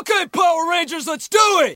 Okay, Power Rangers, let's do it!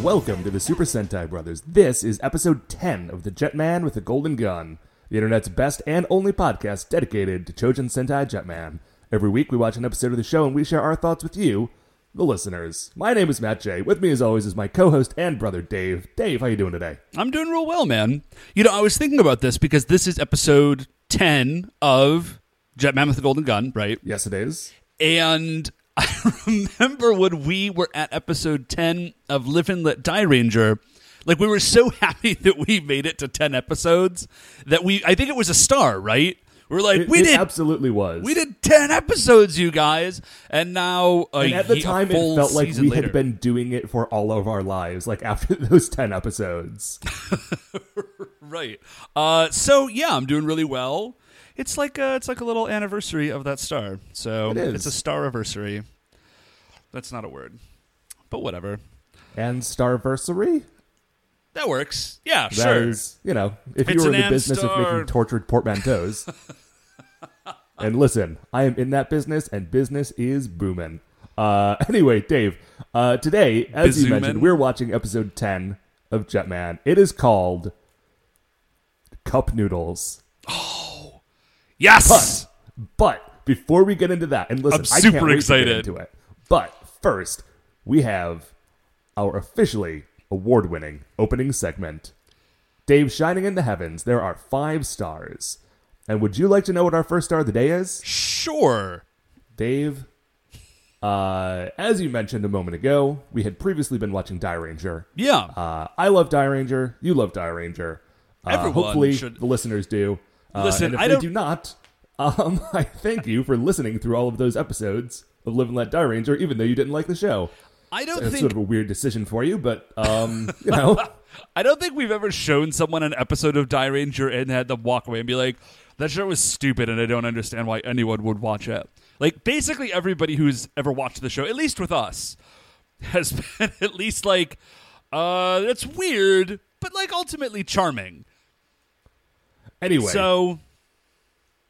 Welcome to the Super Sentai Brothers. This is episode 10 of The Jetman with the Golden Gun, the internet's best and only podcast dedicated to Chojin Sentai Jetman. Every week we watch an episode of the show and we share our thoughts with you, the listeners. My name is Matt J. With me as always is my co-host and brother Dave. Dave, how you doing today? I'm doing real well, man. You know, I was thinking about this because this is episode 10 of Jetman with the Golden Gun, right? Yes, it is. And I remember when we were at episode 10 of Live and Let Die Ranger, like we were so happy that we made it to 10 episodes that we, I think it was a star, right? We were like, It, we it did. absolutely was. we did 10 episodes, you guys. And now, And at the ye- a time, it felt like we later. had been doing it for all of our lives. Like after those ten episodes, right. Uh, so yeah, I'm doing really well. It's like a, it's like a little anniversary of that star. So It is. it's a star anniversary. That's not a word, but whatever. and star Starversary. That works. Yeah, That sure. is, you know, if you were in the business of making tortured portmanteaus. and listen, I am in that business, and business is booming. Uh, anyway, Dave, uh, today, as you mentioned, we're watching episode 10 of Jetman. It is called Cup Noodles. Oh, yes. But before we get into that, and listen, I'm I super excited. to into it. But first, we have our officially award-winning opening segment. Dave shining in the heavens. There are five stars. And would you like to know what our first star of the day is? Sure. Dave, uh, as you mentioned a moment ago, we had previously been watching Die Ranger. Yeah. Uh, I love Die Ranger. You love Die Ranger. Uh, Everyone hopefully, should- the listeners do. Uh, Listen, and if I they don't- do not, um, I thank you for listening through all of those episodes of Live and Let Die Ranger, even though you didn't like the show. I don't think It's think sort of a weird decision for you, but um, you know, I don't think we've ever shown someone an episode of Die Ranger and had them walk away and be like, "That show was stupid, and I don't understand why anyone would watch it." Like basically everybody who's ever watched the show, at least with us, has been at least like, "Uh, that's weird," but like ultimately charming. anyway. So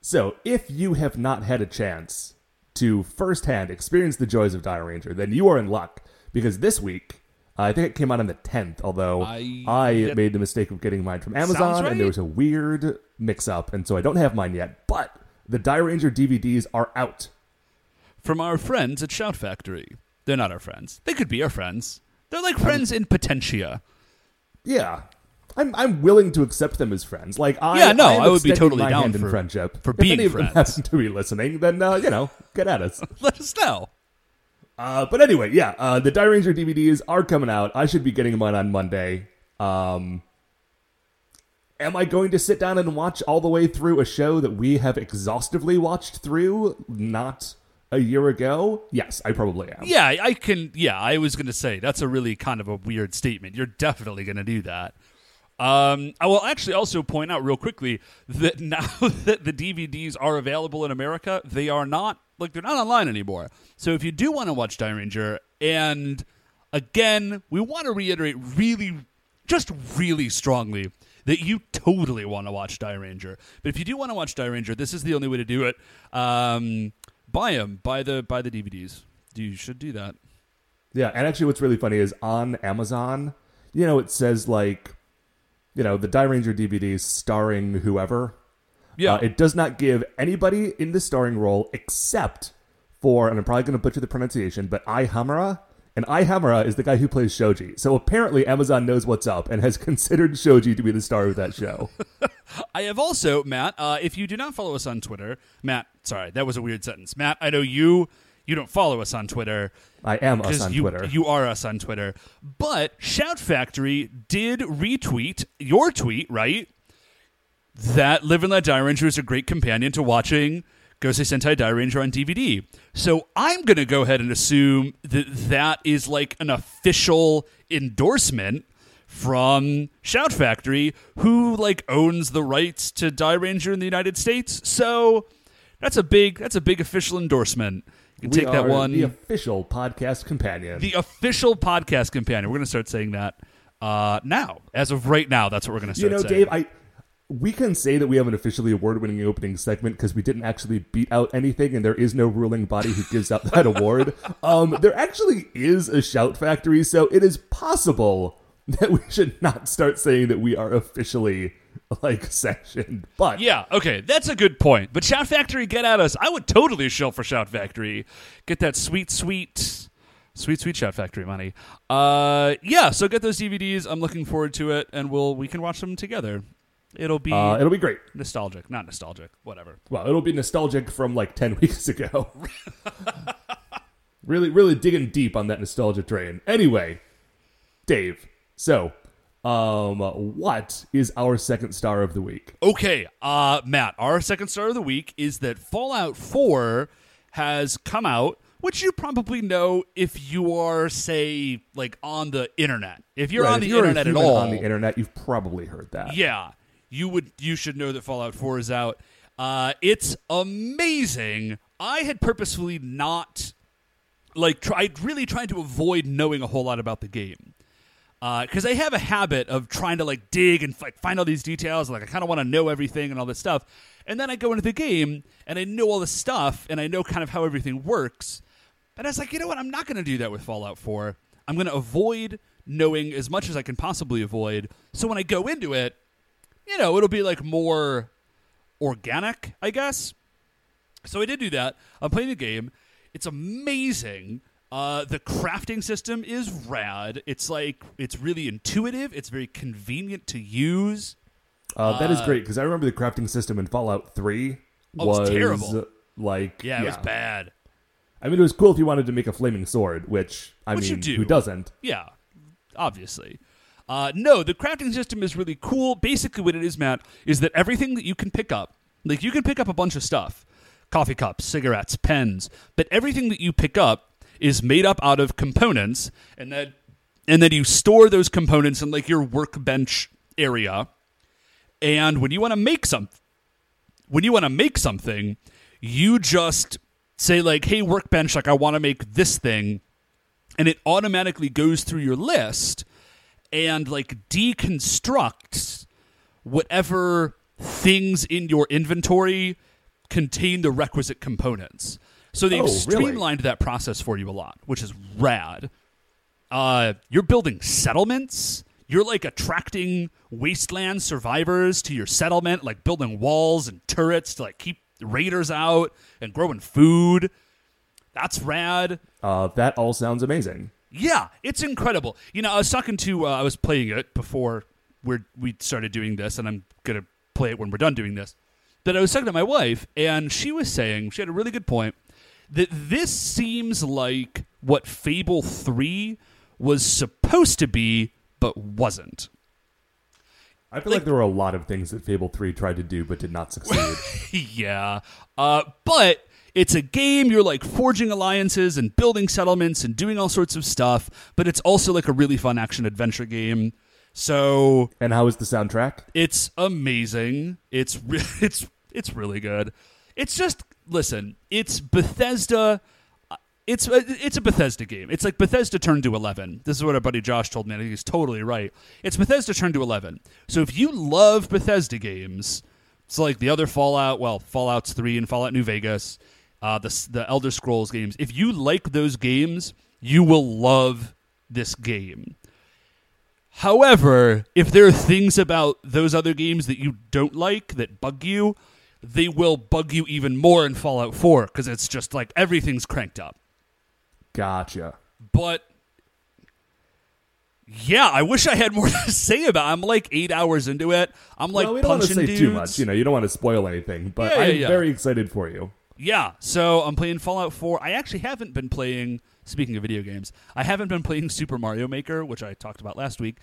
So, if you have not had a chance to firsthand experience the joys of Die Ranger, then you are in luck because this week, I think it came out on the 10th, although I- I, made the mistake of getting mine from Amazon right. and there was a weird mix up, and so I don't have mine yet. But the Die Ranger DVDs are out. from our friends at Shout Factory, they're not our friends. They could be our friends. They're like friends in potentia. Yeah. I'm, I'm willing to accept them as friends. Like I, Yeah, no, am I would be totally down for- friendship. for if being any of them friends. happen to be listening, then uh, you know, get at us. Let us know. Uh, but anyway, yeah, uh, the Die Ranger DVDs are coming out. I should be getting mine on Monday. Um, am I going to sit down and watch all the way through a show that we have exhaustively watched through not a year ago? Yes, I probably am. Yeah, I can. Yeah, I was going to say that's a really kind of a weird statement. You're definitely going to do that. Um, I will actually also point out real quickly that now that the DVDs are available in America, they are not like they're not online anymore. So if you do want to watch Die Ranger, and again, we want to reiterate really, just really strongly that you totally want to watch Die Ranger. But if you do want to watch Die Ranger, this is the only way to do it. Um, buy them, buy the buy the DVDs. You should do that. Yeah, and actually, what's really funny is on Amazon, you know, it says like, you know, the Die Ranger DVDs starring whoever. Yeah, Uh, it does not give anybody in the starring role except for, and I'm probably going to butcher the pronunciation, but Ai Hamura. And Ai Hamura is the guy who plays Shoji. So apparently Amazon knows what's up and has considered Shoji to be the star of that show. I have also, Matt, uh, if you do not follow us on Twitter, Matt, sorry, that was a weird sentence. Matt, I know you you don't follow us on Twitter. I am us on you, Twitter. You are us on Twitter. But Shout Factory did retweet your tweet, right? That Live and Let Die Ranger is a great companion to watching Gosei Sentai Die Ranger on DVD. So I'm going to go ahead and assume that that is like an official endorsement from Shout Factory, who like owns the rights to Die Ranger in the United States. So That's a big. That's a big official endorsement. You can We take that one. The official podcast companion. the official podcast companion. We're going to start saying that uh, now. As of right now, that's what we're going to start. you know, saying. Dave, I we can say that we have an officially award-winning opening segment because we didn't actually beat out anything, and there is no ruling body who gives out that award. Um, there actually is a shout factory, so it is possible that we should not start saying that we are officially like sanctioned. But Yeah, okay, that's a good point. But Shout Factory, get at us. I would totally shill for Shout Factory. Get that sweet, sweet, sweet, sweet Shout Factory money. Uh, yeah. So get those DVDs. I'm looking forward to it, and we'll we can watch them together. It'll be uh, it'll be great. nostalgic, not nostalgic, whatever. Well, it'll be nostalgic from like 10 weeks ago. really, really digging deep on that nostalgia train. Anyway, Dave, so, um, what is our second star of the week? Okay, uh, Matt, our second star of the week is that Fallout 4 has come out, which you probably know if you are, say, like on the internet. If you're Right, on the you're internet at all, on the internet, you've probably heard that. yeah, you would you should know that Fallout 4 is out. Uh, it's amazing. I had purposefully not like tried really trying to avoid knowing a whole lot about the game because I have a habit of trying to like dig and like find all these details. Like I kind of want to know everything and all this stuff, and then I go into the game and I know all the stuff and I know kind of how everything works. But I was like, you know what? I'm not going to do that with Fallout 4. I'm going to avoid knowing as much as I can possibly avoid. So when I go into it, you know, it'll be like more organic, I guess. So I did do that. I'm playing the game. It's amazing. Uh, the crafting system is rad. It's like it's really intuitive. It's very convenient to use. Uh, that is great because I remember the crafting system in Fallout 3 Oh, was terrible. like. Yeah, it was bad. I mean, it was cool if you wanted to make a flaming sword, which, I Which mean, do. who doesn't? Yeah, obviously. Uh, no, the crafting system is really cool. Basically, what it is, Matt, is that everything that you can pick up, like you can pick up a bunch of stuff coffee cups, cigarettes, pens, but everything that you pick up is made up out of components, and then and then you store those components in like your workbench area. And when you want to make some, when you want to make something, you just say like, "Hey, workbench, like I want to make this thing," and it automatically goes through your list and like deconstructs whatever things in your inventory contain the requisite components. So they've Oh, really? streamlined that process for you a lot, which is rad. Uh, you're building settlements. You're like attracting wasteland survivors to your settlement, like building walls and turrets to like keep raiders out and growing food. That's rad. Uh, that all sounds amazing. Yeah, it's incredible. You know, I was talking to, uh, I was playing it before we're, we started doing this, and I'm going to play it when we're done doing this. That I was talking to my wife, and she was saying, she had a really good point, that this seems like what Fable 3 was supposed to be, but wasn't. I feel like, there were a lot of things that Fable 3 tried to do but did not succeed. yeah. Uh, but it's a game. You're like forging alliances and building settlements and doing all sorts of stuff. But it's also like a really fun action adventure game. So and how is the soundtrack? it's amazing. It's re- it's it's really good. It's just listen. It's Bethesda. uh, It's a, it's a Bethesda game. It's like Bethesda turned to eleven. This is what our buddy Josh told me. and he's totally right. It's Bethesda turned to eleven. So if you love Bethesda games, it's like the other Fallout. Well, Fallout's three and Fallout New Vegas, uh, the the Elder Scrolls games. If you like those games, you will love this game. However, if there are things about those other games that you don't like that bug you, they will bug you even more in Fallout 4 because it's just like everything's cranked up. Gotcha. But yeah, I wish I had more to say about. it. I'm like eight hours into it. I'm like well, we don't want to say dudes. too much. You know, you don't want to spoil anything, but Yeah, yeah, I'm yeah. very excited for you. Yeah, so I'm playing Fallout 4. I actually haven't been playing, speaking of video games, I haven't been playing Super Mario Maker, which I talked about last week,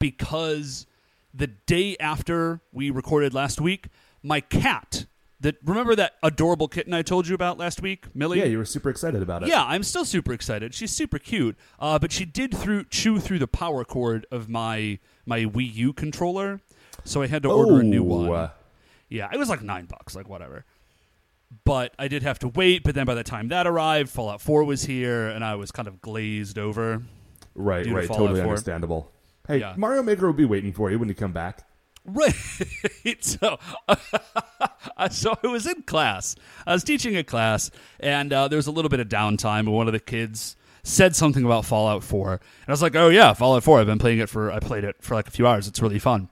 because the day after we recorded last week, my cat, that remember that adorable kitten I told you about last week, Millie? Yeah, you were super excited about it. Yeah, I'm still super excited. She's super cute, uh, but she did through chew through the power cord of my my Wii U controller, so I had to order a new Oh, one. Yeah, it was like nine bucks, like whatever. But I did have to wait. But then by the time that arrived, Fallout 4 was here, and I was kind of glazed over. Right, right, Fallout totally 4. understandable. Hey, Yeah. Mario Maker will be waiting for you when you come back. Right. so, so I was in class. I was teaching a class, and uh, there was a little bit of downtime. And one of the kids said something about Fallout 4, and I was like, "Oh yeah, Fallout 4. I've been playing it for. I played it for like a few hours. It's really fun."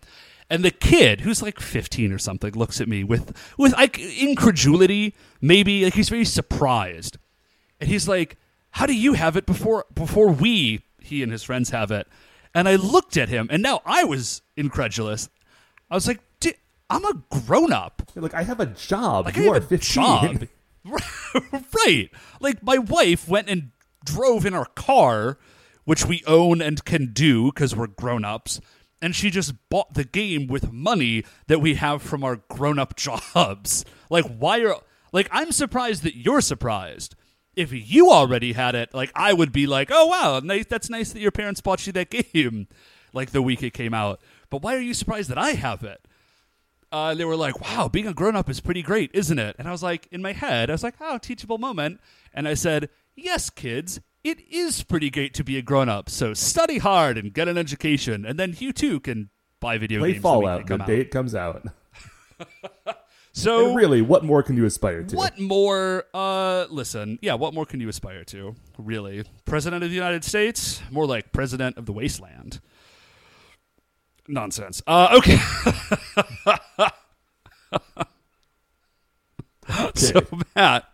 And the kid, who's like 15 or something, looks at me with with like incredulity, maybe like he's very surprised, and he's like, "How do you have it before before we, he and his friends, have it?" And I looked at him, and now I was incredulous. I was like, "Di- "I'm a grown up. Like, I have a job. Like you are a 15. job, right? Like my wife went and drove in our car, which we own and can do because we're grown ups." And she just bought the game with money that we have from our grown up jobs. Like, why are. Like, I'm surprised that you're surprised. If you already had it, like, I would be like, oh, wow, nice, that's nice that your parents bought you that game, like, the week it came out. But why are you surprised that I have it? uh, they were like, "Wow, being a grown up is pretty great, isn't it?" And I was like, in my head, I was like, "Oh, teachable moment," and I said, "Yes, kids, it is pretty great to be a grown up. So study hard and get an education, and then you too can buy video Play games the Fallout the come day out." it comes out. So And really, what more can you aspire to? What more? Uh, listen, yeah. What more can you aspire to? Really, president of the United States? More like president of the wasteland. Nonsense. Uh, okay. so Matt,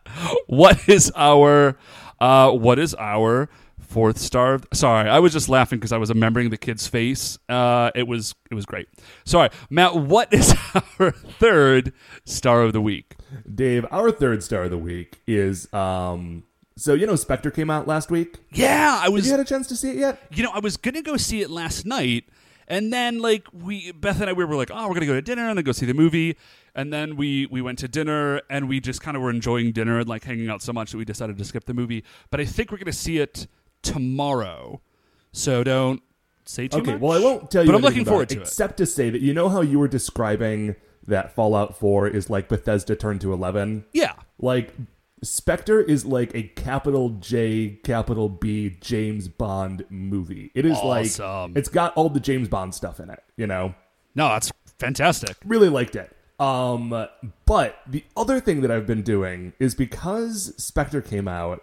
what is our uh, what is our fourth star? Sorry, I was just laughing because I was remembering the kid's face. Uh, it was it was great. Sorry, Matt. What is our third star of the week? Dave, our third star of the week is um. So you know, Spectre came out last week. Yeah, I Have was. you had a chance to see it yet? you know, I was gonna go see it last night, and then like we Beth and I we were like, oh, we're gonna go to dinner and then go see the movie, and then we we went to dinner and we just kind of were enjoying dinner and like hanging out so much that we decided to skip the movie. But I think we're gonna see it tomorrow, so don't say too much. Okay, much. well, I won't tell you. But I'm looking forward it, to it. except to say that you know how you were describing that Fallout 4 is like Bethesda turned to 11. Yeah, Like Spectre is like a capital J, capital B James Bond movie. It is Awesome. like it's got all the James Bond stuff in it. You know, no, that's fantastic. really liked it. Um, but the other thing that I've been doing is because Spectre came out,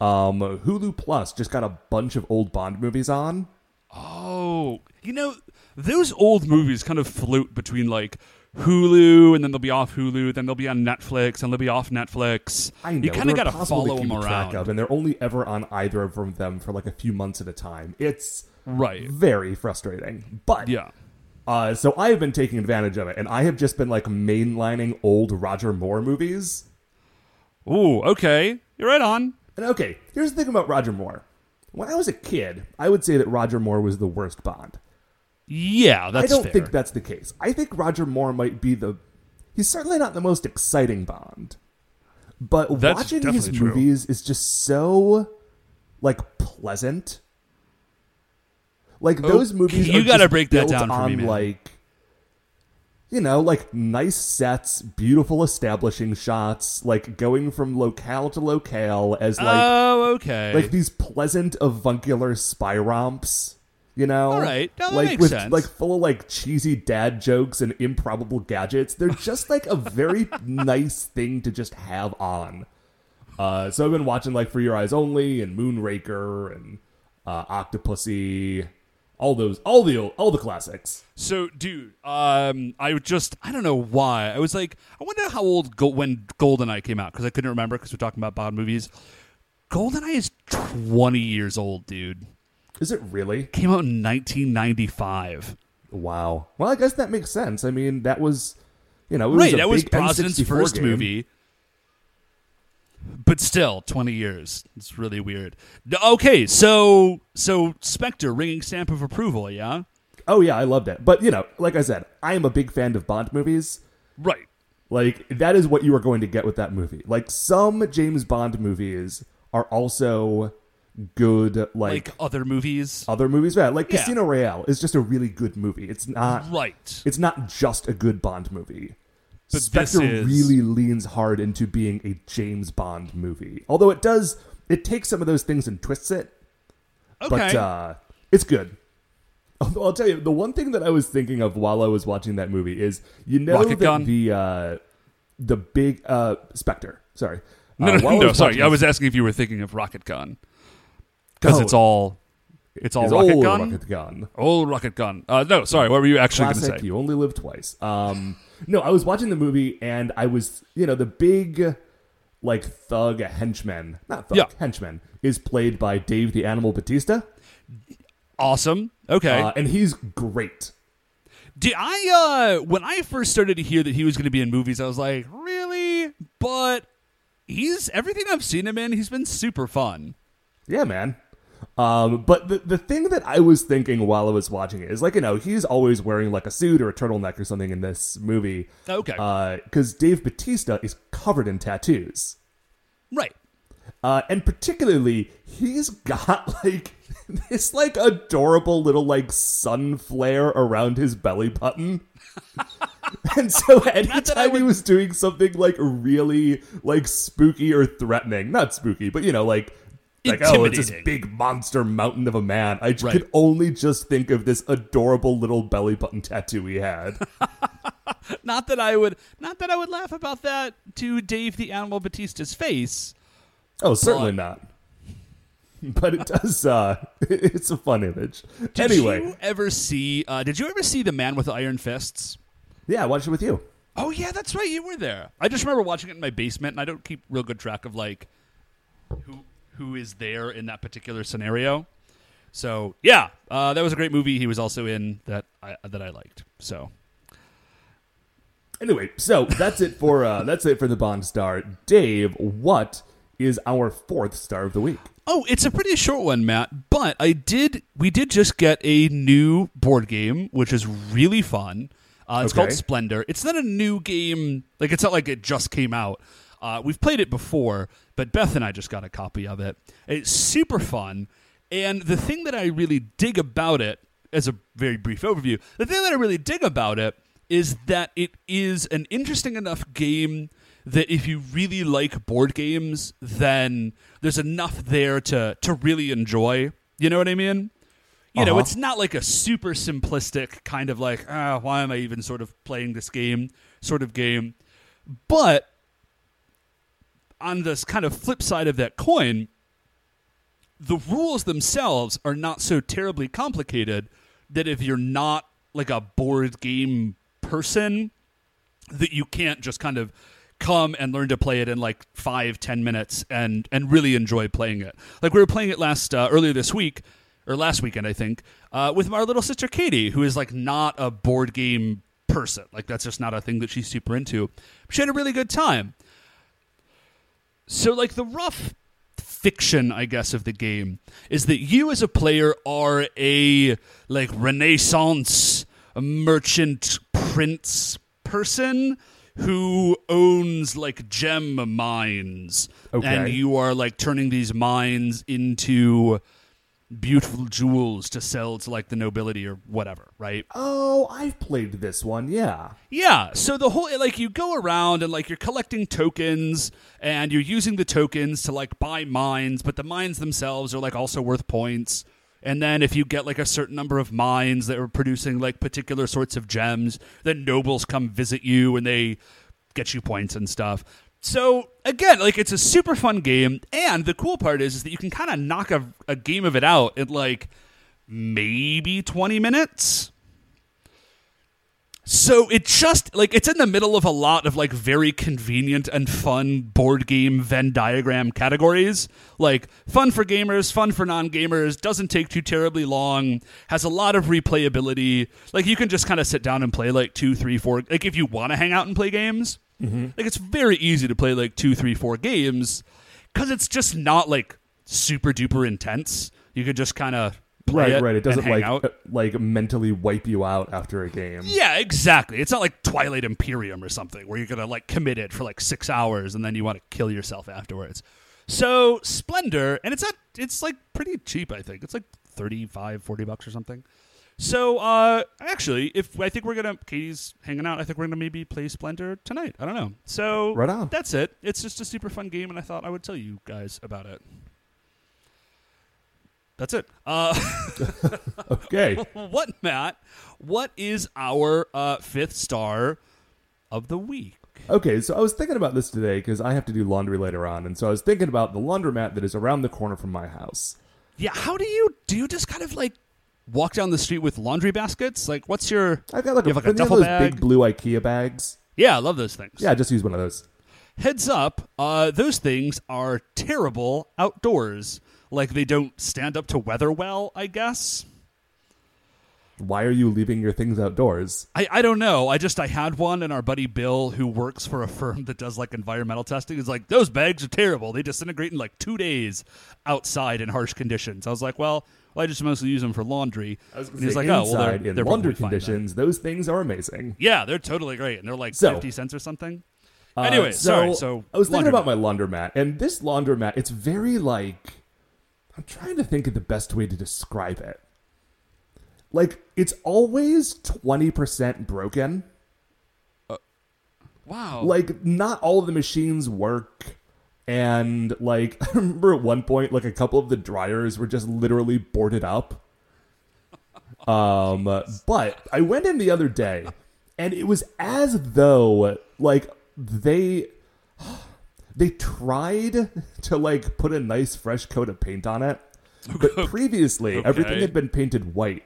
um, Hulu Plus just got a bunch of old Bond movies on. Oh, you know, those old movies kind of float between like Hulu, and then they'll be off Hulu, then they'll be on Netflix, and they'll be off Netflix. I know you kind of got to follow them around, of, and they're only ever on either of them for like a few months at a time. It's right? very frustrating. But Yeah. uh, so I have been taking advantage of it, and I have just been like mainlining old Roger Moore movies. Ooh, okay, you're right on. And okay, here's the thing about Roger Moore. When I was a kid, I would say that Roger Moore was the worst Bond. Yeah, that's I don't fair. think that's the case. I think Roger Moore might be the. He's certainly not the most exciting Bond, but That's watching his true. movies is just so like pleasant. Like oh, those movies, you gotta just break that down for on me, like. You know, like nice sets, beautiful establishing shots, like going from locale to locale as like oh, okay. like these pleasant avuncular spy romps. You know, All right, no, that like makes with sense. like full of like cheesy dad jokes and improbable gadgets. They're just like a very nice thing to just have on. Uh, so I've been watching like For Your Eyes Only and Moonraker and uh, Octopussy, all those, all the all the classics. so, dude, um, I just I don't know why I was like I wonder how old Go- when Goldeneye came out because I couldn't remember because we're talking about Bond movies. Goldeneye is twenty years old, dude. Is it really? Came out in 1995. Wow. Well, I guess that makes sense. I mean, that was, you know, it right, was a that was Brosnan's N64 first game. movie. But still, 20 years. It's really weird. Okay, so so Spectre ringing stamp of approval, yeah? Oh yeah, I loved it. But you know, like I said, I am a big fan of Bond movies. Right. Like that is what you are going to get with that movie. Like some James Bond movies are also good like, Like other movies. other movies. Yeah, like Yeah. Casino Royale is just a really good movie. It's not Right. it's not just a good Bond movie. But Spectre is- really leans hard into being a James Bond movie. Although it does, it takes some of those things and twists it. Okay. But uh, it's good. Although I'll tell you, the one thing that I was thinking of while I was watching that movie is, you know Rocket that gun? the uh, the big uh, Spectre. Sorry, no, Uh, no, no, sorry. I was asking if you were thinking of Rocket Gun because it's all it's all his rocket old gun. Rocket gun. Old rocket gun. Uh, no, sorry. What were you actually going to say? You only live twice. Um, no, I was watching the movie and I was, you know, the big like thug henchman, not thug Yeah. henchman, is played by Dave the Animal Batista, Awesome. Okay. uh, and he's great. Did I uh when I first started to hear that he was going to be in movies, I was like, really? But he's everything I've seen him in. He's been super fun. Yeah, man. Um, but the the thing that I was thinking while I was watching it is like, you know, he's always wearing like a suit or a turtleneck or something in this movie. Okay. Uh, Because Dave Batista is covered in tattoos. Right. Uh, and particularly, he's got like this like adorable little like sun flare around his belly button. and so anytime he was doing something like really like spooky or threatening, not spooky, but you know, like like oh, it's this big monster mountain of a man. i Right. could only just think of this adorable little belly button tattoo he had. Not that I would not that I would laugh about that to Dave the Animal Batista's face. Oh, certainly But- not. But it does. uh It's a fun image. Did anyway, you ever see uh did you ever see The Man with the Iron Fists? yeah, I watched it with you. Oh yeah, that's right. You were there. I just remember watching it in my basement, and I don't keep real good track of like who who is there in that particular scenario. So yeah, uh, that was a great movie. He was also in that I, that I liked. So Anyway, so that's it for uh that's it for the Bond star. Dave, what is our fourth star of the week? oh, it's a pretty short one, Matt. But I did we did just get a new board game, which is really fun. Uh, it's Okay. called Splendor. It's not a new game. Like it's not like it just came out. Uh, we've played it before, but Beth and I just got a copy of it. It's super fun, and the thing that I really dig about it, as a very brief overview, the thing that I really dig about it is that it is an interesting enough game that if you really like board games, then there's enough there to to really enjoy. You know what I mean? You know, Uh-huh. it's not like a super simplistic kind of like, ah, why am I even sort of playing this game sort of game. But on this kind of flip side of that coin, the rules themselves are not so terribly complicated that if you're not like a board game person, that you can't just kind of come and learn to play it in like five ten minutes and and really enjoy playing it. Like we were playing it last uh, earlier this week or last weekend i think uh, with our little sister katie who is like not a board game person. Like that's just not a thing that she's super into. She had a really good time so like the rough fiction i guess of the game is that you as a player are a like renaissance merchant prince person who owns like gem mines Okay. and you are like turning these mines into beautiful jewels to sell to like the nobility or whatever right Oh, I've played this one. Yeah. yeah, so the whole like you go around and like you're collecting tokens and you're using the tokens to like buy mines, but the mines themselves are like also worth points. And then if you get like a certain number of mines that are producing like particular sorts of gems, then nobles come visit you and they get you points and stuff. So again, like it's a super fun game, and the cool part is, is that you can kind of knock a, a game of it out in like maybe twenty minutes. So it just like it's in the middle of a lot of like very convenient and fun board game Venn diagram categories. Like fun for gamers, fun for non-gamers, doesn't take too terribly long, has a lot of replayability. Like you can just kind of sit down and play like two, three, four. Like if you want to hang out and play games, like it's very easy to play like two, three, four games because it's just not like super duper intense. You could just kind of play Right, it right. It doesn't like out. uh, like mentally wipe you out after a game. Yeah, exactly. It's not like Twilight Imperium or something where you're gonna like commit it for like six hours and then you want to kill yourself afterwards. So Splendor, and it's not. It's like pretty cheap. I think it's like 35, 40 bucks or something. So uh, actually, if I think we're gonna Katie's hanging out, I think we're gonna maybe play Splendor tonight. I don't know. So Right on. That's it. It's just a super fun game, and I thought I would tell you guys about it. That's it. Uh, Okay. what, Matt? What is our uh, fifth star of the week? Okay, so I was thinking about this today because I have to do laundry later on, and so I was thinking about the laundromat that is around the corner from my house. Yeah, how do you do? You just kind of like walk down the street with laundry baskets? Like, what's your? I got like, You a, have like a duffel bag? big blue IKEA bags. Yeah, I love those things. Yeah, just use one of those. Heads up, uh, those things are terrible outdoors. Like they don't stand up to weather well. I guess. Why are you leaving your things outdoors? I, I don't know. I just I had one, and our buddy Bill, who works for a firm that does like environmental testing, is like those bags are terrible. They disintegrate in like two days outside in harsh conditions. I was like, well, well I just mostly use them for laundry. And he's like, oh, well, they're, in they're laundry conditions, those things are amazing. Yeah, they're totally great, and they're like So- fifty cents or something. Uh, anyway, so sorry. So I was thinking about my laundromat, and this laundromat, it's very like I'm trying to think of the best way to describe it. Like it's always twenty percent broken. wow. Like not all of the machines work. And like I remember at one point, like a couple of the dryers were just literally boarded up. Um, but I went in the other day, and it was as though like they they tried to like put a nice fresh coat of paint on it, but previously everything had been painted white.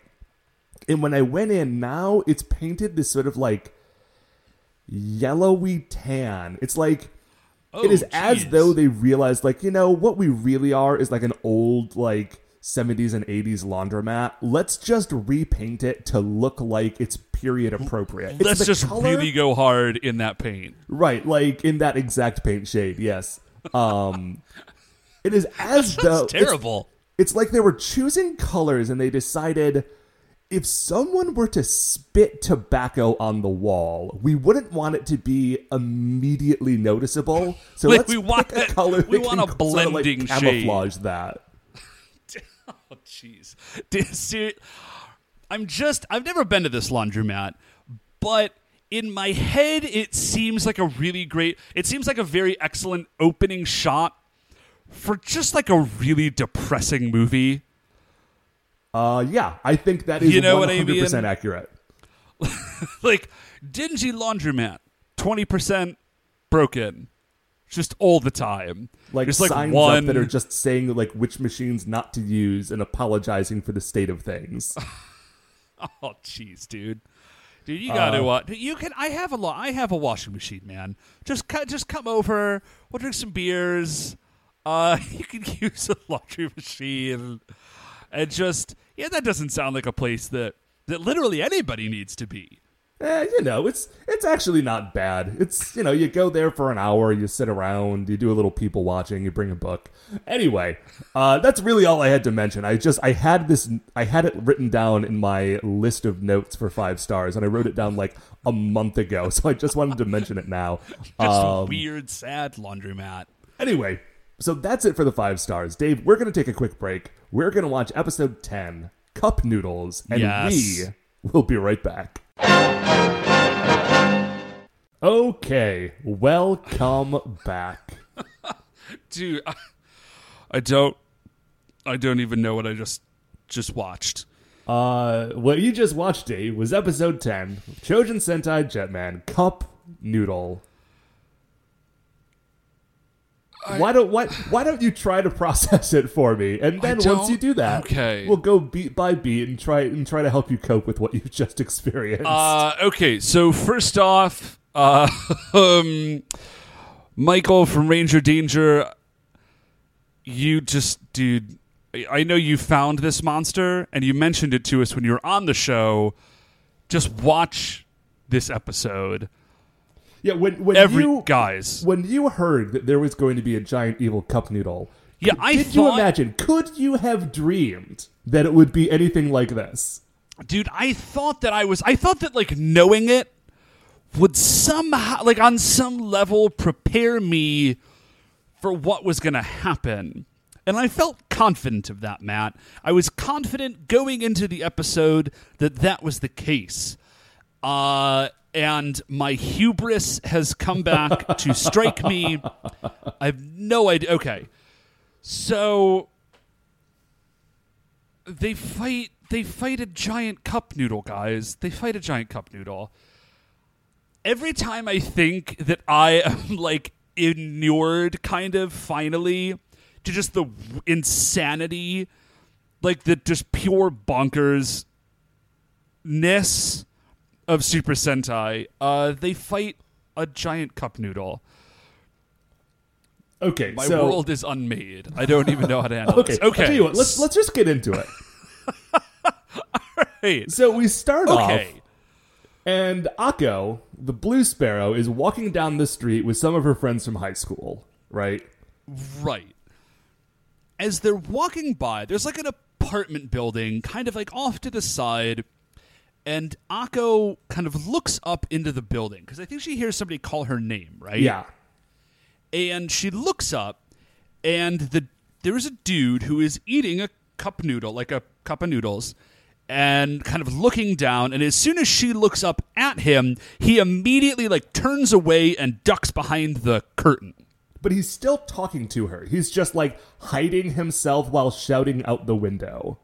And when I went in, now it's painted this sort of like yellowy tan. It's like it is Oh, as though they realized, like, you know, what we really are is like an old, like, 70s and 80s laundromat. Let's just repaint it to look like it's period appropriate. It's Let's just color- really go hard in that paint. Right, like in that exact paint shade, yes. Um, it is as though. Terrible. It's, it's like they were choosing colors and they decided if someone were to spit tobacco on the wall, we wouldn't want it to be immediately noticeable. So Like, let's we want a color we want a sort of, like, blending shade. camouflage that. Oh, jeez. I'm just, I've never been to this laundromat, but in my head, it seems like a really great, it seems like a very excellent opening shot for just like a really depressing movie. Uh, yeah, I think that is You know what I 100% mean? accurate. Like, dingy laundromat, 20% broken. Just all the time. Like There's like signs one up that are just saying like which machines not to use and apologizing for the state of things. Oh, jeez, dude. Dude, you gotta Uh, uh, you can. I have a lot. I have a washing machine, man. Just just come over. We'll drink some beers. Uh, you can use a laundry machine, and just yeah, that doesn't sound like a place that that literally anybody needs to be. Eh, you know, it's it's actually not bad. It's you know, you go there for an hour, you sit around, you do a little people watching, you bring a book. Anyway, uh, that's really all I had to mention. I just I had this I had it written down in my list of notes for five stars, and I wrote it down like a month ago, so I just wanted to mention it now. Just Um, weird, sad laundromat. Anyway, so that's it for the five stars. Dave, we're going to take a quick break. We're going to watch episode 10, Cup Noodles, and Yes. we will be right back. Okay, welcome back. Dude, I, I don't. I don't even know what I just just watched. Uh, what you just watched, Dave, was episode 10, Chojin Sentai Jetman, Cup Noodle. Why don't why, why don't you try to process it for me, and then once you do that, okay. we'll go beat by beat and try and try to help you cope with what you've just experienced. Uh, okay, so first off, uh, um, Michael from Ranger Danger, you just, dude, I- I know you found this monster and you mentioned it to us when you were on the show. Just watch this episode. Yeah, when when Every you guys, when you heard that there was going to be a giant evil cup noodle, Yeah, could- I did you imagine? Could you have dreamed that it would be anything like this? dude, I thought that I was, I thought that like knowing it would somehow, like on some level, prepare me for what was going to happen. And I felt confident of that, Matt. I was confident going into the episode that that was the case. Uh, and my hubris has come back to strike me. I have no idea. Okay. So they fight they fight a giant cup noodle, guys. They fight a giant cup noodle. Every time I think that I am like inured kind of finally to just the insanity like the just pure bonkers ness of Super Sentai, uh, they fight a giant cup noodle. Okay, My so world is unmade. I don't even know how to handle okay, this. Okay, I'll tell you what, let's let's just get into it. Hey, So we start okay. off, and Akko, the Blue Sparrow, is walking down the street with some of her friends from high school. Right? Right. As they're walking by, there's like an apartment building kind of like off to the side, and Akko kind of looks up into the building because I think she hears somebody call her name, right? Yeah. And she looks up, and the there is a dude who is eating a cup noodle, like a cup of noodles, and kind of looking down. And as soon as she looks up at him, he immediately like turns away and ducks behind the curtain. But he's still talking to her. He's just like hiding himself while shouting out the window.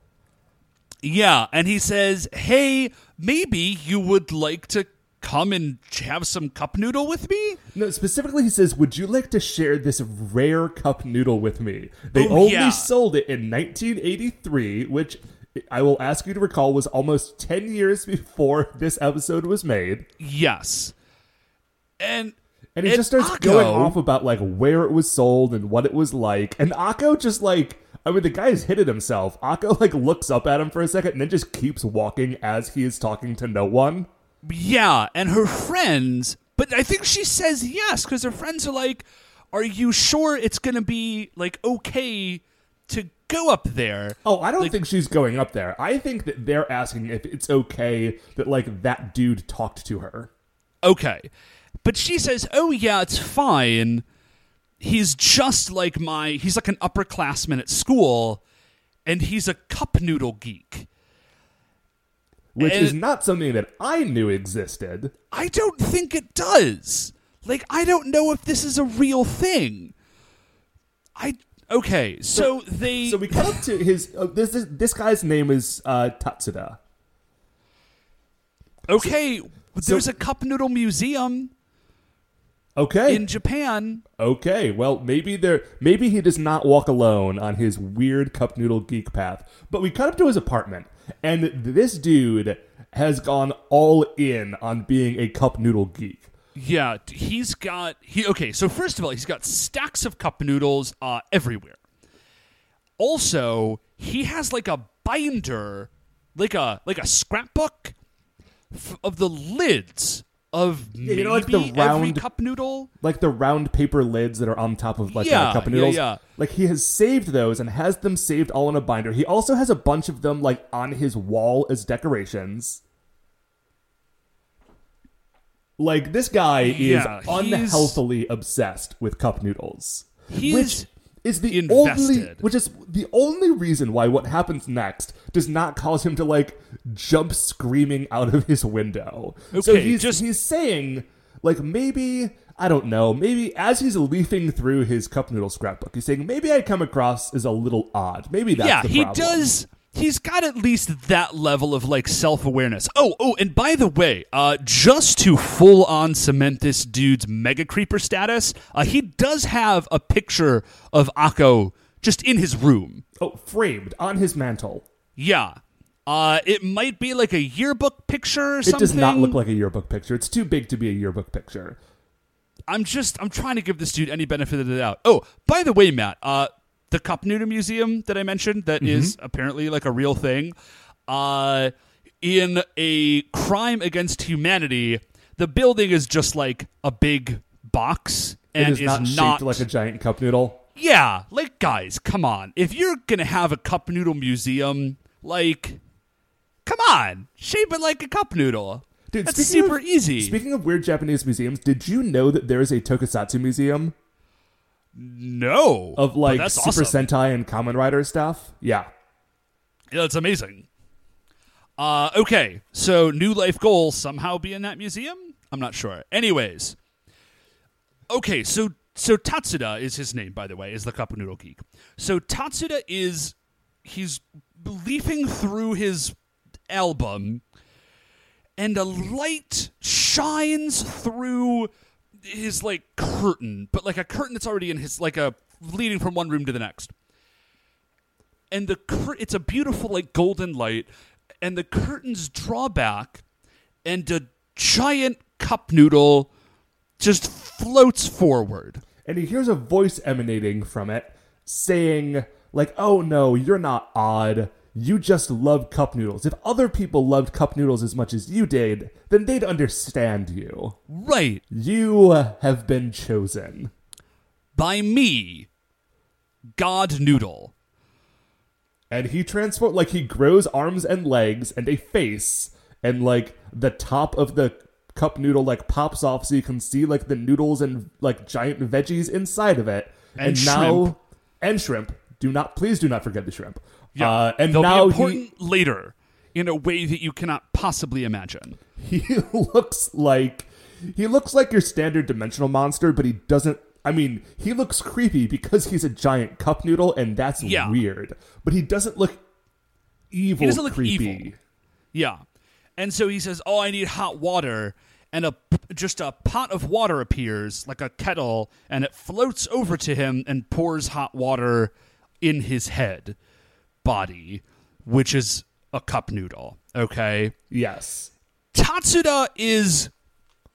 Yeah, and he says, "Hey, maybe you would like to come and have some cup noodle with me?" No, specifically, he says, Would you like to share this rare cup noodle with me? They Oh, only yeah. sold it in 1983, which I will ask you to recall was almost 10 years before this episode was made. Yes. And And he and just starts Akko- going off about like where it was sold and what it was like. And Akko just like, I mean, the guy has hit it himself. Akko like looks up at him for a second and then just keeps walking as he is talking to no one. Yeah, and her friends, but I think she says yes because her friends are like, "Are you sure it's going to be like okay to go up there?" Oh, I don't Like- think she's going up there. I think that they're asking if it's okay that like that dude talked to her. Okay. But she says, "Oh yeah, it's fine. He's just like my he's like an upperclassman at school and he's a cup noodle geek." which And- is not something that I knew existed. I don't think it does. Like I don't know if this is a real thing. I okay, so, they So we cut up to his. Uh, this, this this guy's name is uh, Tatsuda. Okay, there's a cup noodle museum Okay. in Japan. okay. Well, maybe there. Maybe he does not walk alone on his weird cup noodle geek path. But we cut up to his apartment, and this dude has gone all in on being a cup noodle geek. Yeah, he's got he okay, so first of all, he's got stacks of cup noodles uh everywhere. Also, he has like a binder, like a like a scrapbook f- of the lids of you maybe know, like the every round- cup noodle. Like the round paper lids that are on top of like Yeah, cup noodles. yeah. Like he has saved those and has them saved all in a binder. He also has a bunch of them like on his wall as decorations. Like this guy is he's- unhealthily obsessed with cup noodles. He which is the invested. only which is the only reason why what happens next does not cause him to like jump screaming out of his window. so he's just- he's saying like maybe I don't know, maybe as he's leafing through his cup noodle scrapbook, he's saying maybe I come across as a little odd. Maybe that's yeah, he problem. does. He's got at least that level of like self awareness. Oh, oh, and by the way, uh, just to full on cement this dude's mega creeper status, uh, he does have a picture of Akko just in his room. Oh, framed on his mantle. Yeah. Uh, it might be like a yearbook picture or It something. does not look like a yearbook picture. It's too big to be a yearbook picture. I'm just I'm trying to give this dude any benefit of the doubt. Oh, by the way, Matt, uh, the Cup Noodle Museum that I mentioned that is apparently like a real thing. Uh, in a crime against humanity, the building is just like a big box It and is not shaped like a giant cup noodle. yeah, like guys, come on. If you're gonna have a cup noodle museum, like, come on, shape it like a cup noodle. Dude, That's super of- easy. Speaking of weird Japanese museums, did you know that there is a tokusatsu museum? No. of like Super awesome. Sentai and Kamen Rider stuff. Yeah. Yeah, that's amazing. Uh, okay, so new life goal somehow be in that museum. I'm not sure. Anyways, okay, so so Tatsuda is his name, by the way, is the cup noodle geek. So Tatsuda is he's leafing through his album, and a light shines through his like curtain, but like a curtain that's already in his like a leading from one room to the next and the cur- it's a beautiful like golden light and the curtains draw back and a giant cup noodle just floats forward And he hears a voice emanating from it saying, like, oh no, you're not odd. You just love cup noodles. If other people loved cup noodles as much as you did, then they'd understand you. right You have been chosen. by me god noodle And he transforms, like, he grows arms and legs and a face, and, like, the top of the cup noodle, like, pops off so you can see, like, the noodles and, like, giant veggies inside of it. And now, shrimp. and shrimp. Do not, please do not forget the shrimp. Yeah Uh, and they'll now be he, later in a way that you cannot possibly imagine he looks like he looks like your standard dimensional monster, but he doesn't. I mean, he looks creepy because he's a giant cup noodle, and that's Yeah. weird. But he doesn't look evil. He doesn't look creepy. evil. Yeah. And so he says, "Oh, I need hot water." And a just a pot of water appears like a kettle and it floats over to him and pours hot water in his head body, which is a cup noodle, okay? Yes. Tatsuda is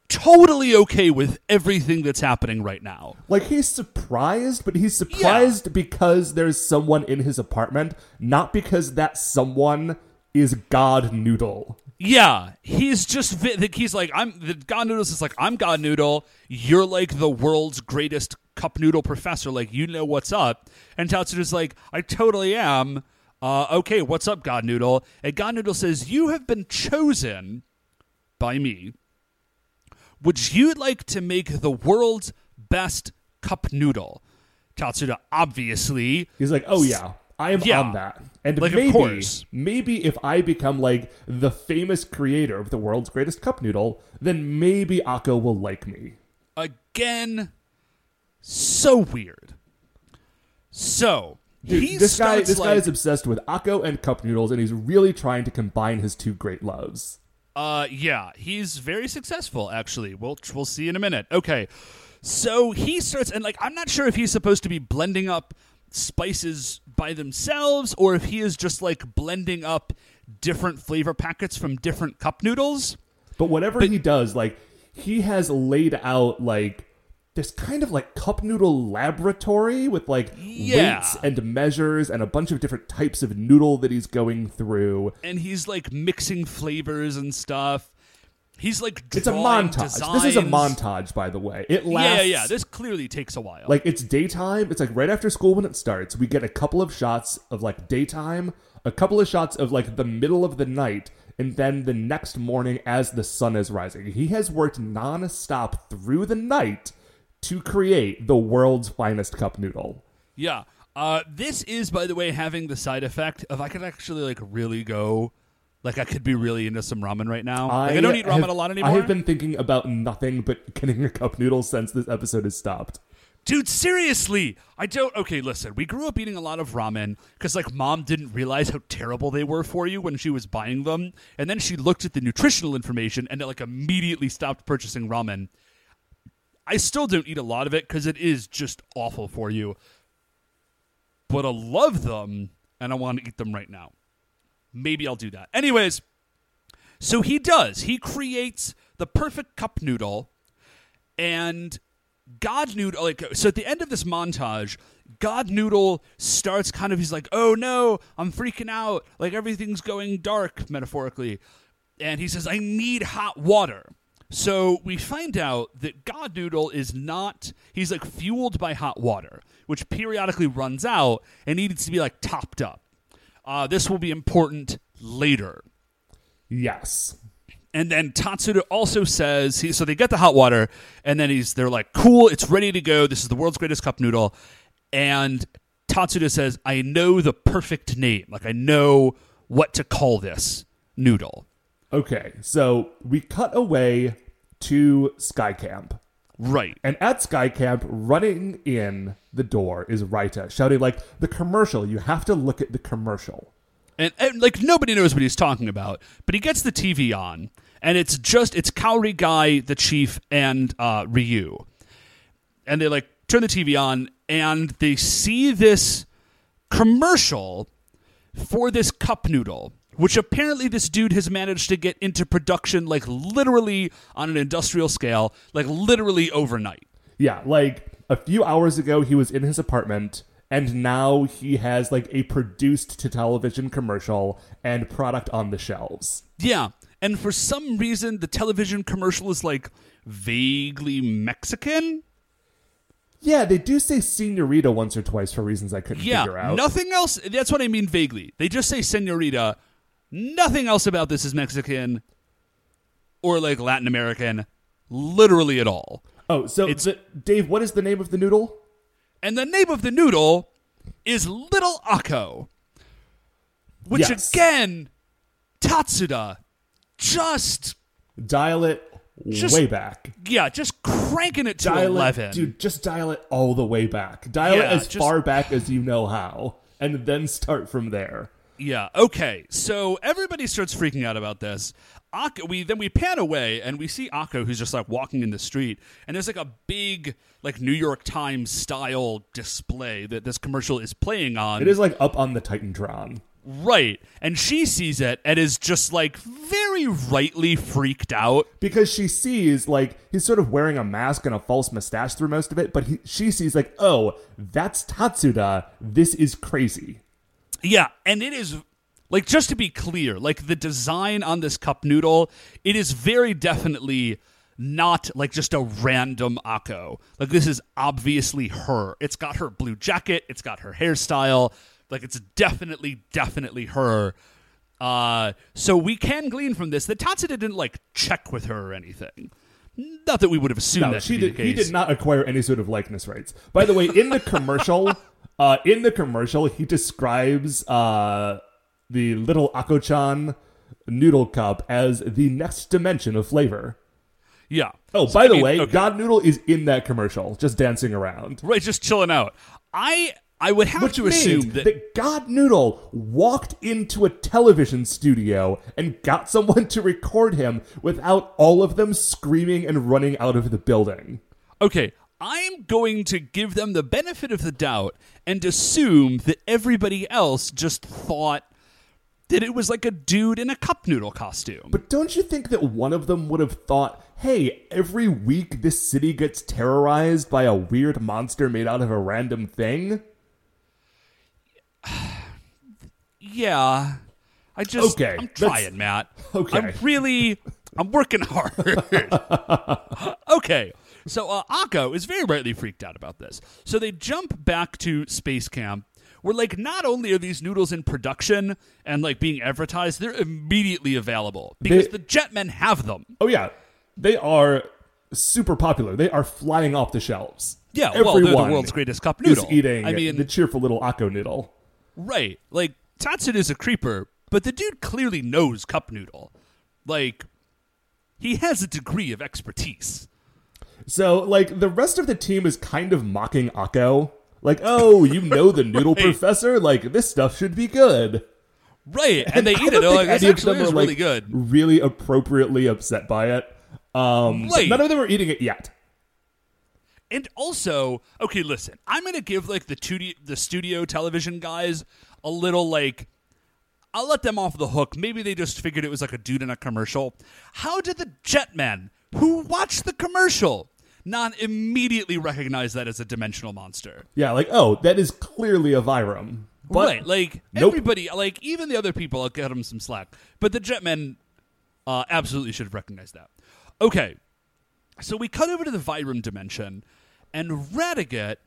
totally okay with everything that's happening right now. Like he's surprised, but he's surprised because there's someone in his apartment, not because that someone is God Noodle. Yeah, he's just vi- he's like I'm. The God Noodles is like I'm God Noodle. You're like the world's greatest cup noodle professor. Like you know what's up. And Tatsuda's like I totally am. Uh, okay, what's up, God Noodle? And God Noodle says you have been chosen by me. Would you like to make the world's best cup noodle? Tatsuda obviously He's like, oh yeah, I am Yeah. on that. And Like, of maybe, course. maybe if I become like the famous creator of the world's greatest cup noodle, then maybe Akko will like me. again so weird so Dude, he this guy, this like, guy is obsessed with Akko and cup noodles, and he's really trying to combine his two great loves. uh yeah he's very successful actually. We'll we'll see in a minute. Okay so he starts and like i'm not sure if he's supposed to be blending up spices by themselves or if he is just like blending up different flavor packets from different cup noodles. But whatever he does, like he has laid out like this kind of like cup noodle laboratory with like Yeah. weights and measures and a bunch of different types of noodle that he's going through. and he's like mixing flavors and stuff he's like It's a montage. This is a montage, by the way. It lasts. yeah yeah this clearly takes a while like it's daytime. It's like right after school when it starts. We get a couple of shots of like daytime, a couple of shots of like the middle of the night, and then the next morning as the sun is rising. He has worked non-stop through the night to create the world's finest cup noodle. Yeah. Uh, this is, by the way, having the side effect of I could actually like really go, like I could be really into some ramen right now. like, I don't eat ramen have- a lot anymore. I have been thinking about nothing but getting a cup noodle since this episode has stopped. Dude, seriously, I don't. Okay, listen, we grew up eating a lot of ramen because like mom didn't realize how terrible they were for you when she was buying them, and then she looked at the nutritional information and like immediately stopped purchasing ramen. I still don't eat a lot of it because it is just awful for you, but I love them and I want to eat them right now. Maybe I'll do that. Anyways, so he does. He creates the perfect cup noodle and God Noodle, like, so at the end of this montage, God Noodle starts kind of, he's like, oh no, I'm freaking out. Like, everything's going dark, metaphorically. And he says, I need hot water. So we find out that God Noodle is not, he's like fueled by hot water, which periodically runs out and needs to be like topped up. Uh, this will be important later. Yes. And then Tatsuda also says he so they get the hot water and then he's they're like, Cool, it's ready to go. This is the world's greatest cup noodle. And Tatsuda says, I know the perfect name. Like I know what to call this noodle. Okay, so we cut away to Sky Camp. Right. And at Sky Camp, running in the door is Raita, shouting like the commercial. You have to look at the commercial. And, and like nobody knows what he's talking about, but he gets the TV on, and it's just it's Kaori Guy, the chief, and uh, Ryu, and they like turn the TV on, and they see this commercial for this cup noodle, which apparently this dude has managed to get into production like literally on an industrial scale, like literally overnight. Yeah, like a few hours ago, he was in his apartment, and now he has like a produced to television commercial and product on the shelves. Yeah. And for some reason, the television commercial is like vaguely Mexican. Yeah, they do say senorita once or twice for reasons I couldn't Yeah. figure out. Nothing else. That's what I mean vaguely. They just say senorita. Nothing else about this is Mexican or like Latin American, literally at all. Oh, so It's- the, Dave, what is the name of the noodle? And the name of the noodle is Little Akko, which Yes. again, Tatsuda just, Dial it Just- way back. yeah, just cranking it to Dial 11. it, dude. Just dial it all the way back. Dial Yeah, it as just- far back as you know how, and then start from there. Yeah. Okay. So everybody starts freaking out about this. Akko, we then we pan away and we see Akko who's just like walking in the street, and there's like a big like New York Times style display that this commercial is playing on. It is like up on the Titantron. right, and she sees it and is just like very rightly freaked out. because she sees like he's sort of wearing a mask and a false mustache through most of it, but he, she sees like, oh, that's Tatsuda. This is crazy. Yeah, and it is like just to be clear, like the design on this cup noodle, it is very definitely not like just a random Akko. Like this is obviously her. It's got her blue jacket, it's got her hairstyle, like it's definitely definitely her. Uh so we can glean from this that Tatsuda didn't like check with her or anything. Not that we would have assumed No, that she did. He did not acquire any sort of likeness rights. By the way, in the commercial, uh, in the commercial, he describes uh, the little Ako-chan noodle cup as the next dimension of flavor. Yeah. Oh, So, by I the mean, way, okay. God Noodle is in that commercial, just dancing around. right, just chilling out. I I would have Which to assume that, God Noodle walked into a television studio and got someone to record him without all of them screaming and running out of the building. Okay, I'm going to give them the benefit of the doubt and assume that everybody else just thought that it was like a dude in a cup noodle costume. But don't you think that one of them would have thought, hey, every week this city gets terrorized by a weird monster made out of a random thing? yeah. I just Okay, I'm that's- trying, Matt. Okay. I'm really I'm working hard. okay. So uh, Akko is very rightly freaked out about this. So they jump back to space camp where like not only are these noodles in production and like being advertised, they're immediately available because They- the jetmen have them. Oh, yeah. They are super popular. They are flying off the shelves. Yeah, well, they're the world's greatest cup is noodle. eating I mean- the cheerful little Akko noodle. Right. Like Tatsun is a creeper, but the dude clearly knows cup noodle. Like he has a degree of expertise. So, like, the rest of the team is kind of mocking Akko. Like, oh, you know the noodle Right. professor? Like, this stuff should be good. Right. And they I eat it. Like, any of them are, really like, good. Really appropriately upset by it. Um, Right. None of them are eating it yet. And also, okay, listen, I'm gonna give like the two D, the studio television guys a little like I'll let them off the hook. Maybe they just figured it was like a dude in a commercial. How did the Jetmen who watched the commercial not immediately recognize that as a dimensional monster? Yeah, like, oh, that is clearly a Vyram. But right, like Nope. everybody, like even the other people, I'll get them some slack. But the Jetmen uh, absolutely should have recognized that. Okay, so we cut over to the Vyram dimension, and Radiguet,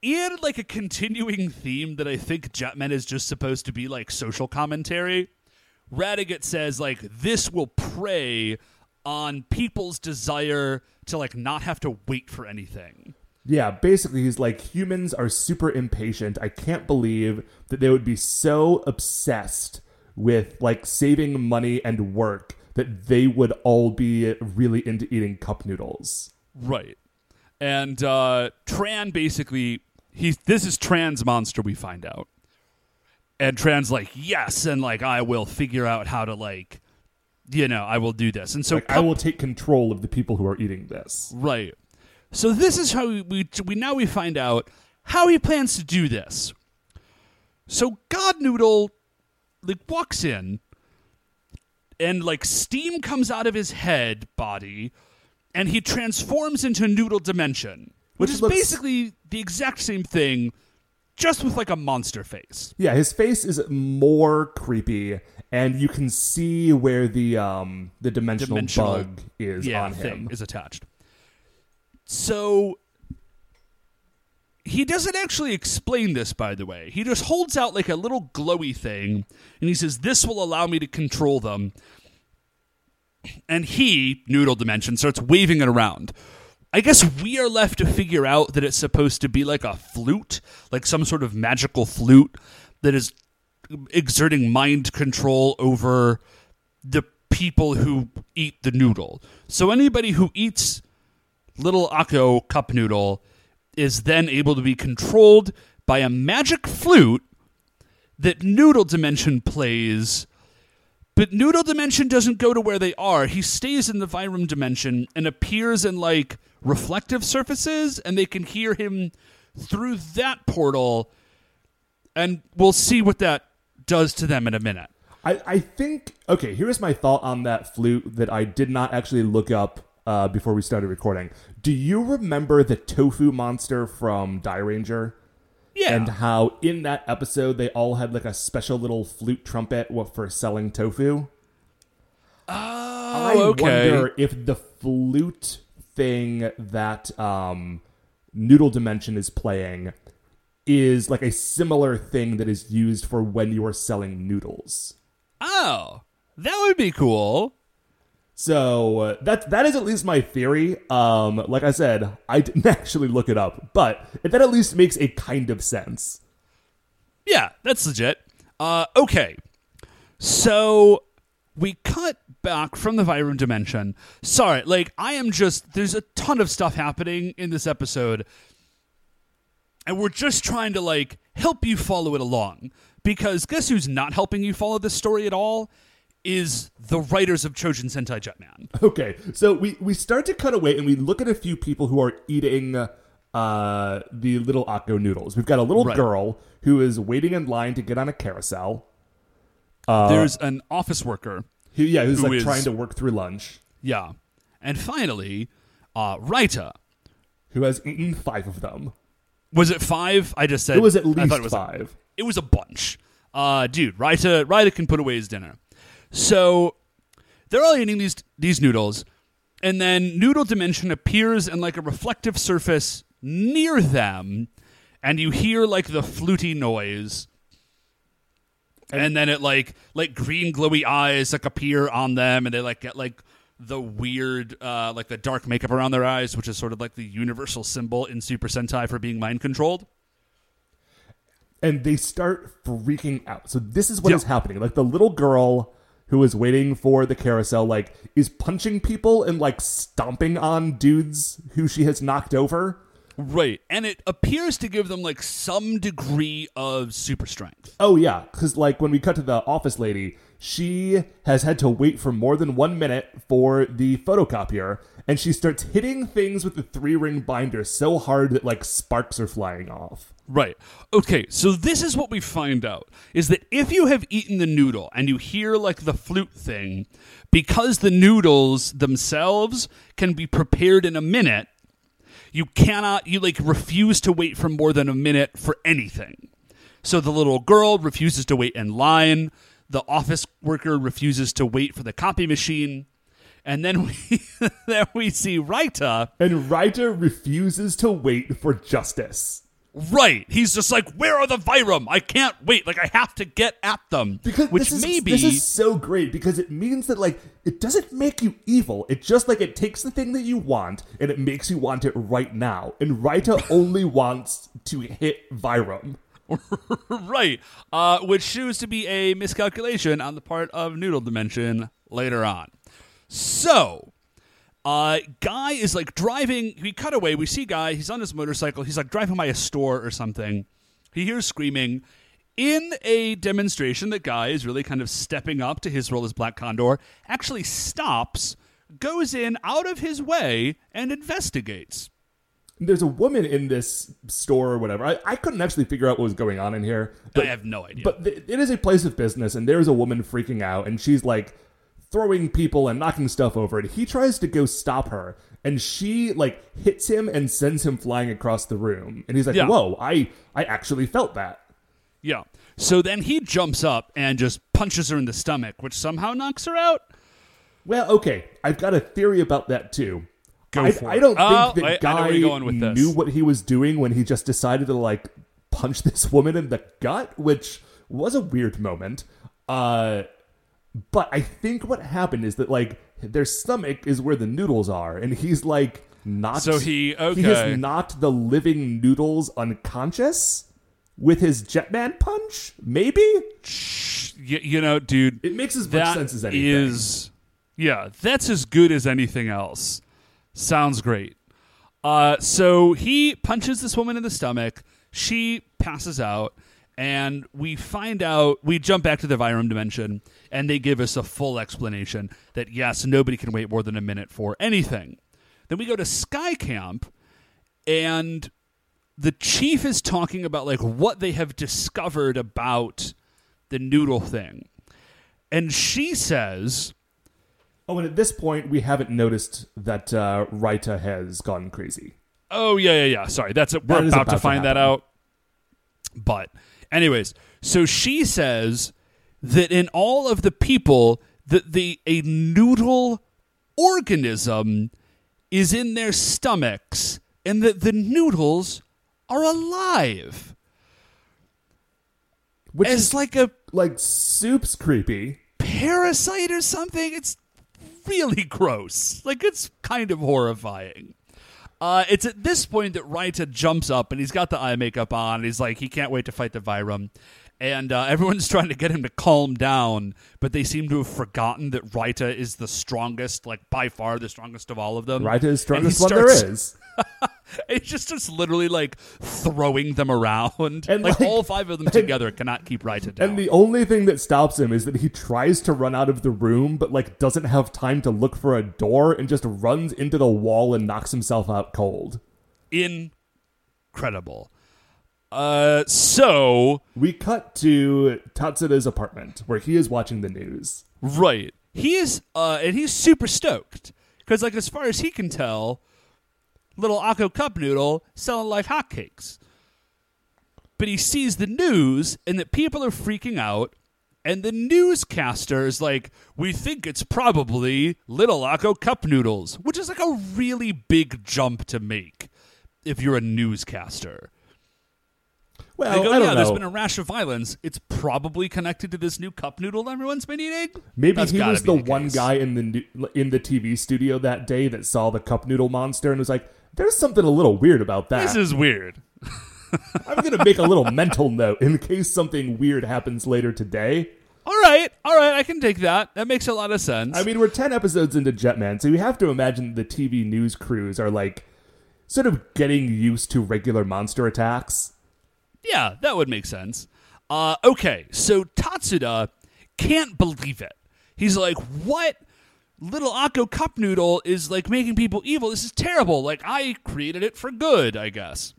in like a continuing theme that I think Jetmen is just supposed to be like social commentary. Radiguet says like this will prey on people's desire to like not have to wait for anything. Yeah, basically, he's like, humans are super impatient. I can't believe that they would be so obsessed with like saving money and work that they would all be really into eating cup noodles. Right. And uh, Tran basically he's this is Tran's monster we find out. And Tran's like, yes, and like I will figure out how to like you know, I will do this. And so Like, I will take control of the people who are eating this. Right. So this is how we, we we now we find out how he plans to do this. So God Noodle like walks in and like steam comes out of his head body and he transforms into Noodle Dimension, which, Which is looks- basically the exact same thing just with like a monster face. Yeah, his face is more creepy, and you can see where the um the dimensional, Dimensional- bug is yeah, on thing him. is attached. So he doesn't actually explain this, by the way. He just holds out like a little glowy thing, and he says, "This will allow me to control them." And he, Noodle Dimension, starts waving it around. I guess we are left to figure out that it's supposed to be like a flute, like some sort of magical flute that is exerting mind control over the people who eat the noodle. So anybody who eats little Akko cup noodle is then able to be controlled by a magic flute that Noodle Dimension plays. But Noodle Dimension doesn't go to where they are. He stays in the Vyram Dimension and appears in like reflective surfaces, and they can hear him through that portal. And we'll see what that does to them in a minute. I, I think okay. Here's my thought on that flute that I did not actually look up uh, before we started recording. Do you remember the tofu monster from Dairanger? Yeah. And how in that episode they all had like a special little flute trumpet for selling tofu? I Oh, okay. wonder if the flute thing that um, Noodle Dimension is playing is like a similar thing that is used for when you are selling noodles. Oh, that would be cool. So uh, that that is at least my theory. Um, like I said, I didn't actually look it up, but that at least makes a kind of sense. Yeah, that's legit. Uh, okay, so we cut back from the Vyram dimension. Sorry, like I am just there's a ton of stuff happening in this episode, and we're just trying to like help you follow it along. Because guess who's not helping you follow this story at all? Is the writers of Choujin Sentai Jetman. Okay, so we we start to cut away and we look at a few people who are eating uh, the little Akko noodles. We've got a little Right. girl who is waiting in line to get on a carousel. Uh, There's an office worker Who, yeah, who's Who like is- trying to work through lunch. Yeah. And finally, uh, Raita. Who has eaten five of them? Was it five? I just said It was at I least thought it was five. It was a bunch. Uh, dude, Raita, Raita can put away his dinner. So they're all eating these these noodles, and then Noodle Dimension appears in like a reflective surface near them, and you hear like the fluty noise. And then it like like green glowy eyes like appear on them, and they like get like the weird uh, like the dark makeup around their eyes, which is sort of like the universal symbol in Super Sentai for being mind controlled. and they start freaking out. So this is what is Yeah. happening. Like the little girl who is waiting for the carousel, like is punching people and like stomping on dudes who she has knocked over. Right. And it appears to give them like some degree of super strength. Oh yeah, because like when we cut to the office lady, she has had to wait for more than one minute for the photocopier, and she starts hitting things with the three ring binder so hard that like sparks are flying off. Right. Okay, so this is what we find out is that if you have eaten the noodle and you hear like the flute thing, because the noodles themselves can be prepared in a minute, you cannot you like refuse to wait for more than a minute for anything. So the little girl refuses to wait in line, the office worker refuses to wait for the copy machine, and then we then we see Raita And Raita refuses to wait for justice. Right. He's just like, where are the Vyram? I can't wait. Like, I have to get at them. Because Which this is, maybe. this is so great because it means that like it doesn't make you evil. It just like it takes the thing that you want and it makes you want it right now. And Raita only wants to hit Vyram. right. Uh, which shows to be a miscalculation on the part of Noodle Dimension later on. So, uh, Guy is like driving. We cut away. We see Guy. He's on his motorcycle. He's like driving by a store or something. He hears screaming. In a demonstration that Guy is really kind of stepping up to his role as Black Condor, actually stops, goes in out of his way, and investigates. There's a woman in this store or whatever. I, I couldn't actually figure out what was going on in here. But, I have no idea. But th- it is a place of business, and there's a woman freaking out, and she's like throwing people and knocking stuff over, and he tries to go stop her, and she like hits him and sends him flying across the room, and he's like, Yeah. "Whoa, I I actually felt that." Yeah. So then he jumps up and just punches her in the stomach, which somehow knocks her out. Well, okay, I've got a theory about that too. Go I, for I it. don't Oh, think that I- I guy where going with this. knew what he was doing when he just decided to like punch this woman in the gut, which was a weird moment. Uh, but I think what happened is that like their stomach is where the noodles are, and he's like not. So he- okay. he okay. has knocked the living noodles unconscious with his Jetman punch. Maybe Y- you know, dude, it makes as much that sense as anything. is- yeah, that's as good as anything else. Sounds great. Uh, so he punches this woman in the stomach. She passes out, and we find out. We jump back to the Vyram dimension, and they give us a full explanation that yes, nobody can wait more than a minute for anything. Then we go to Sky Camp, and the chief is talking about like what they have discovered about the noodle thing. And she says, Oh, and at this point, we haven't noticed that uh, Raita has gone crazy. "Oh yeah, yeah, yeah. Sorry, that's it. We're That about, about to to find that out." But, anyways, so she says that in all of the people, that the a noodle organism is in their stomachs, and that the noodles are alive. Which It's is like a like soup's creepy. parasite or something. It's really gross. Like it's kind of horrifying. Uh, it's at this point that Raita jumps up and he's got the eye makeup on. He's like, he can't wait to fight the Vyram. And uh, everyone's trying to get him to calm down, but they seem to have forgotten that Raita is the strongest, like by far the strongest of all of them. Raita is And strongest one there is. It's just just literally like throwing them around. And, like, like- all five of them together cannot keep Raita down. And the only thing that stops him is that he tries to run out of the room, but like doesn't have time to look for a door and just runs into the wall and knocks himself out cold. incredible. Uh, so We cut to Tatsuda's apartment where he is watching the news. right, he is, uh, and he's super stoked because, like, as far as he can tell, little Akko cup noodle selling like hotcakes. But he sees the news and that people are freaking out. And the newscaster is like, we think it's probably Little Akko cup noodles, which is like a really big jump to make if you're a newscaster. Well, They go, I don't yeah, there's know. been a rash of violence. It's probably connected to this new cup noodle everyone's been eating. Maybe That's he was be the, one guy in the in the TV studio that day that saw the cup noodle monster and was like, "There's something a little weird about that." This is weird. I'm gonna make a little mental note in case something weird happens later today. All right, all right, I can take that. That makes a lot of sense. I mean, we're 10 episodes into Jetman, so you have to imagine the TV news crews are like sort of getting used to regular monster attacks. Yeah, that would make sense. Uh, okay, so Tatsuda can't believe it. He's like, "What? Little Akko cup noodle is like making people evil. This is terrible. Like I created it for good, I guess."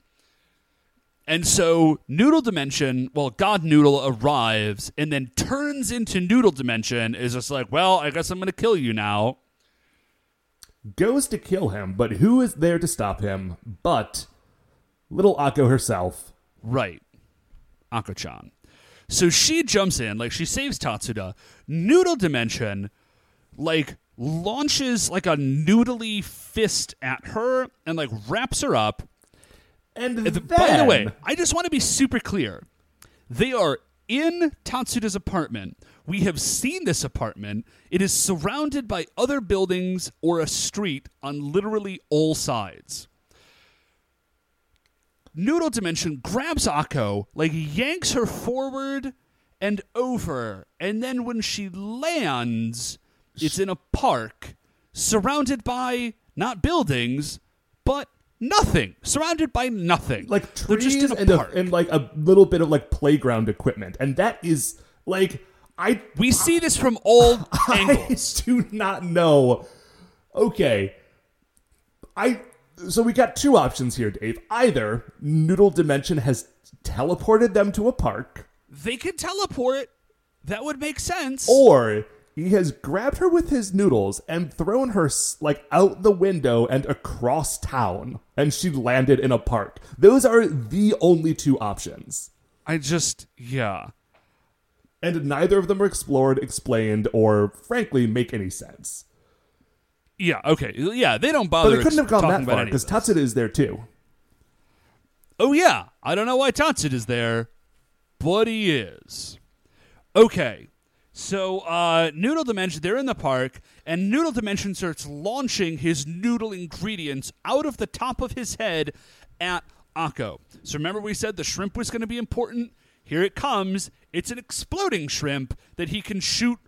And so Noodle Dimension, well, God Noodle arrives and then turns into Noodle Dimension. Is just like, well, I guess I'm going to kill you now. Goes to kill him, but who is there to stop him but little Akko herself? Right. Akko-chan. So she jumps in, like she saves Tatsuda. Noodle Dimension, like, launches like a noodly fist at her and like wraps her up. And And then, By the way, I just want to be super clear. They are in Tatsuda's apartment. We have seen this apartment. It is surrounded by other buildings or a street on literally all sides. Noodle Dimension grabs Akko, like yanks her forward and over, and then when she lands, it's in a park surrounded by not buildings, but nothing. Surrounded by nothing. like trees just in a and, a, park. and like a little bit of like playground equipment, and that is like I we see this from all I angles. do not know. Okay, I so we got two options here, Dave. Either Noodle Dimension has teleported them to a park, They could teleport. That would make sense. or he has grabbed her with his noodles and thrown her like out the window and across town, and she landed in a park. Those are the only two options. I just, yeah. And neither of them are explored, explained, or frankly make any sense. Yeah, okay. Yeah, they don't bother. But they couldn't have gone that far because this. Tatsuda is there too. Oh yeah, I don't know why Tatsuda is there, but he is. Okay, so uh, Noodle Dimension, they're in the park, and Noodle Dimension starts launching his noodle ingredients out of the top of his head at Akko. So remember we said the shrimp was going to be important? Here it comes. It's an exploding shrimp that he can shoot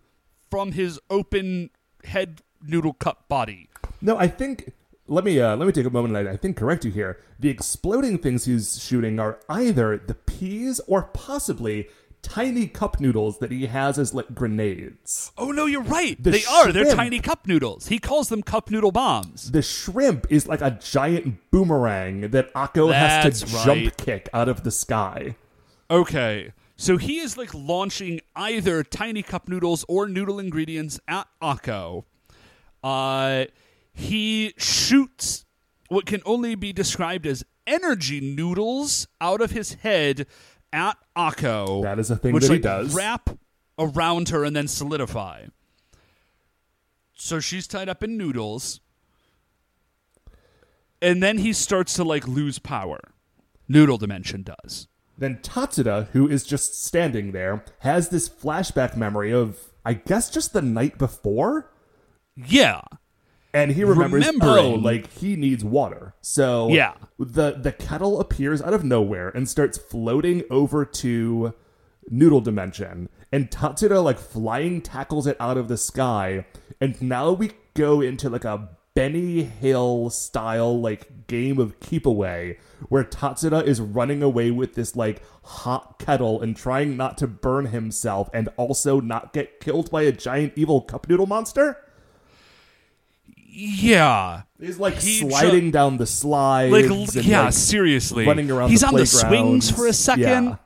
from his open head noodle cup body. No, I think. Let me uh, let me take a moment and I, I think correct you here. The exploding things he's shooting are either the peas or possibly tiny cup noodles that he has as like grenades. Oh no, you're right. The they are. They're tiny cup noodles. He calls them cup noodle bombs. The shrimp is like a giant boomerang that Akko has to That's jump kick out of the sky. Okay. So he is like launching either tiny cup noodles or noodle ingredients at Akko. Uh, he shoots what can only be described as energy noodles out of his head at Akko. That is a thing which, that he does. Wrap around her and then solidify. So she's tied up in noodles. And then he starts to like lose power. Noodle dimension does. Then Tatsuda, who is just standing there, has this flashback memory of I guess just the night before. Yeah. And he remembers, oh, like he needs water. So Yeah. the the kettle appears out of nowhere and starts floating over to Noodle Dimension, and Tatsuda like flying tackles it out of the sky, and now we go into like a Benny Hill style like game of keep away where Tatsuda is running away with this like hot kettle and trying not to burn himself and also not get killed by a giant evil cup noodle monster. Yeah. He's like He sliding down the slides. Like and, yeah, like, seriously. running around. He's the on the swings for a second.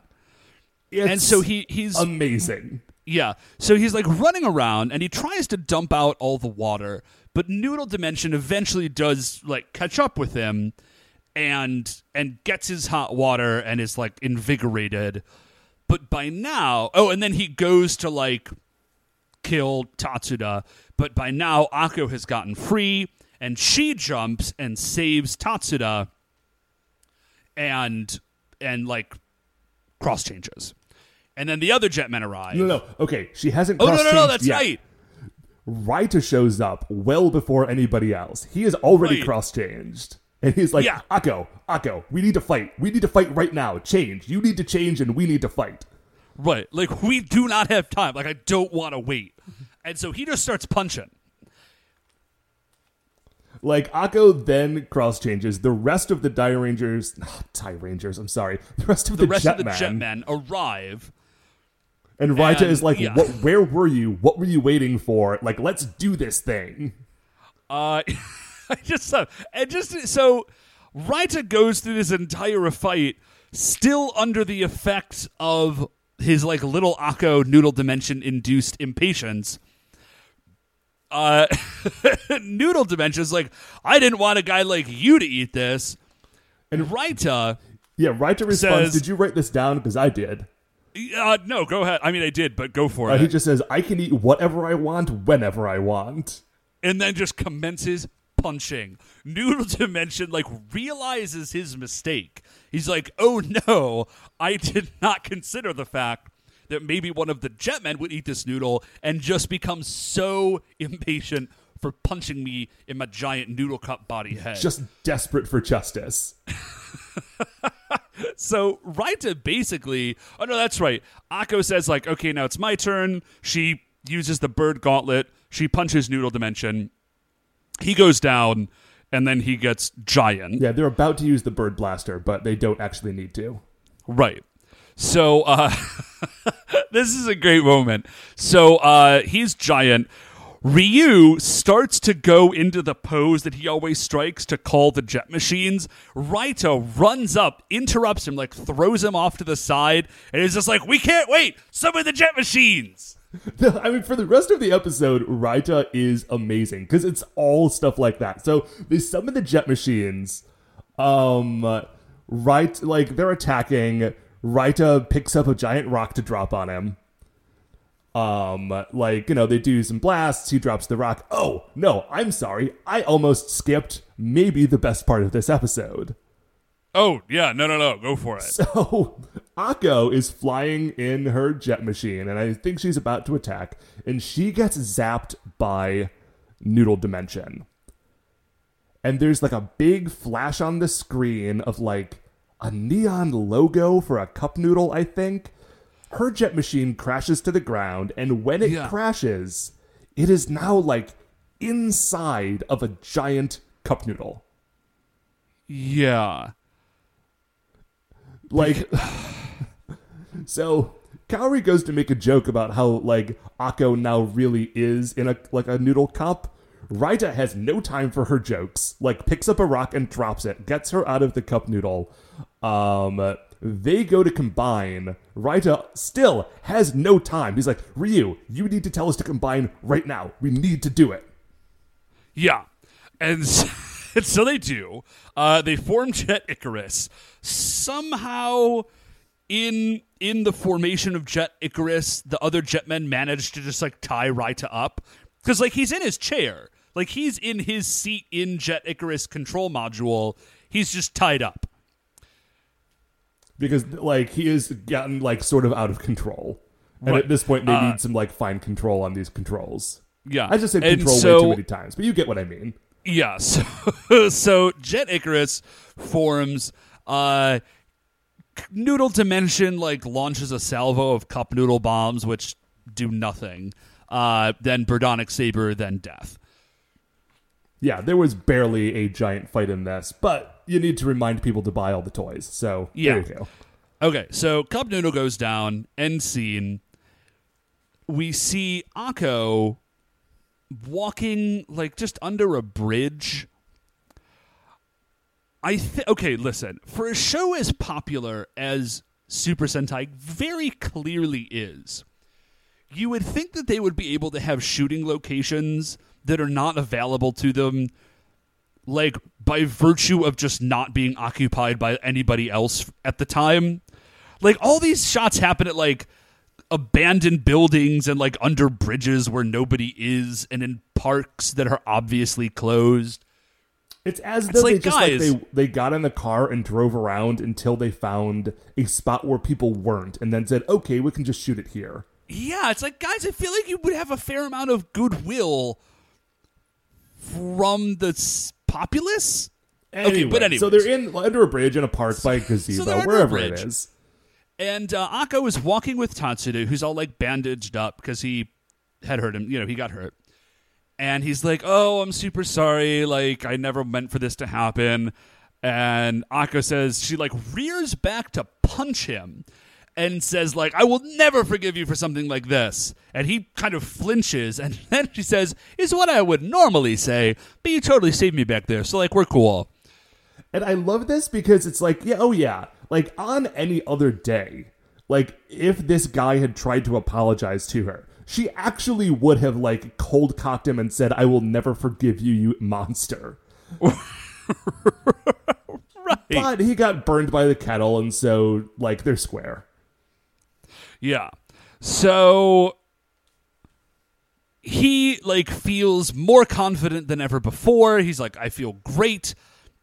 Yeah. And so he he's amazing. Yeah. So he's like running around and he tries to dump out all the water, but Noodle Dimension eventually does like catch up with him and and gets his hot water and is like invigorated. But by now, oh, and then he goes to like kill Tatsuda, but by now Akko has gotten free and she jumps and saves Tatsuda and and like cross changes. And then the other jetmen arrive. No, no, okay. She hasn't. Oh no, no, no, that's yet. right. Raita shows up well before anybody else. He is already Right. cross changed. And he's like, Yeah. Akko, Akko, we need to fight. We need to fight right now. Change. You need to change and we need to fight. Right. Like we do not have time. Like I don't want to wait. And so he just starts punching. Like, Akko then cross changes. The rest of the Dairangers, Dairangers, I'm sorry. The rest of The the, rest of the jetmen arrive. And Raita And- is like, yeah. what, where were you? What were you waiting for? Like, let's do this thing. Uh I just uh, and just so Raita goes through this entire fight still under the effects of his like little Akko noodle dimension induced impatience. Uh noodle dimension is like, I didn't want a guy like you to eat this. And Raita Yeah, Raita responds, Says- Did you write this down? Because I did. uh, no, go ahead. I mean, I did, but go for Uh, it. he just says, I can eat whatever I want, whenever I want. and then just commences punching, Noodle Dimension like realizes his mistake. He's like, "Oh no, I did not consider the fact that maybe one of the Jetmen would eat this noodle," and just become so impatient for punching me in my giant noodle cup body head. Just desperate for justice. So Raita basically, oh no, that's right. Akko says like, okay, now it's my turn. She uses the bird gauntlet. She punches Noodle Dimension. He goes down, and then he gets giant. Yeah, they're about to use the bird blaster, but they don't actually need to. Right. So uh, this is a great moment. So uh, he's giant. Ryu starts to go into the pose that he always strikes to call the jet machines. Raita runs up, interrupts him, like throws him off to the side, and is just like, "We can't wait! Summon the jet machines!" I mean, for the rest of the episode, Raita is amazing because it's all stuff like that. So they summon the jet machines. Um, right, like they're attacking. Raita picks up a giant rock to drop on him. Um, like you know, they do some blasts. He drops the rock. Oh no, I'm sorry. I almost skipped maybe the best part of this episode. Oh yeah, no, no, no, go for it. So Akko is flying in her jet machine, and I think she's about to attack, and she gets zapped by Noodle Dimension. And there's like a big flash on the screen of like a neon logo for a cup noodle, I think. Her jet machine crashes to the ground, and when it Yeah. crashes, it is now like inside of a giant cup noodle. Yeah. Like, so Kaori goes to make a joke about how like Akko now really is in a like a noodle cup. Raita has no time for her jokes. Like, picks up a rock and drops it, gets her out of the cup noodle. Um, they go to combine. Raita still has no time. He's like, Ryu, you need to tell us to combine right now. We need to do it. Yeah. And so, they do. Uh, they form Jet Icarus. Somehow, in in the formation of Jet Icarus, the other Jetmen manage to just like tie Raita up because like he's in his chair, like he's in his seat in Jet Icarus control module. He's just tied up. Because like he has gotten like sort of out of control, and Right. at this point they Uh, need some like fine control on these controls. Yeah, I just said And control so- way too many times, but you get what I mean. Yeah, so, so Jet Icarus forms uh Noodle Dimension like launches a salvo of cup noodle bombs which do nothing. Uh then Birdonic Saber, then death. Yeah, there was barely a giant fight in this, but you need to remind people to buy all the toys. So Yeah. there you go. Okay, so Cup Noodle goes down, end scene. We see Akko walking like just under a bridge. I think okay, listen. For a show as popular as Super Sentai very clearly is, you would think that they would be able to have shooting locations that are not available to them like by virtue of just not being occupied by anybody else at the time. Like all these shots happen at like abandoned buildings and like under bridges where nobody is and in parks that are obviously closed. It's as It's though they like, just like they they got in the car and drove around until they found a spot where people weren't, and then said, "Okay, we can just shoot it here." Yeah, it's like guys, I feel like you would have a fair amount of goodwill from the s- populace. Okay, but Anyway, so they're in under a bridge in a park by a gazebo, they're a wherever it bridge. is. And uh, Akko is walking with Tatsuda, who's all like bandaged up because he had hurt him. You know, he got hurt. And he's like, "Oh, I'm super sorry. Like, I never meant for this to happen." And Akko says she like rears back to punch him, and says like, "I will never forgive you for something like this." And he kind of flinches, and then she says, "Is what I would normally say, but you totally saved me back there, so like we're cool." And I love this because it's like, yeah, oh yeah, like on any other day, like if this guy had tried to apologize to her, she actually would have like cold cocked him and said, "I will never forgive you, you monster." Right. But he got burned by the kettle, and so like they're square. Yeah. So he like feels more confident than ever before. He's like, I feel great.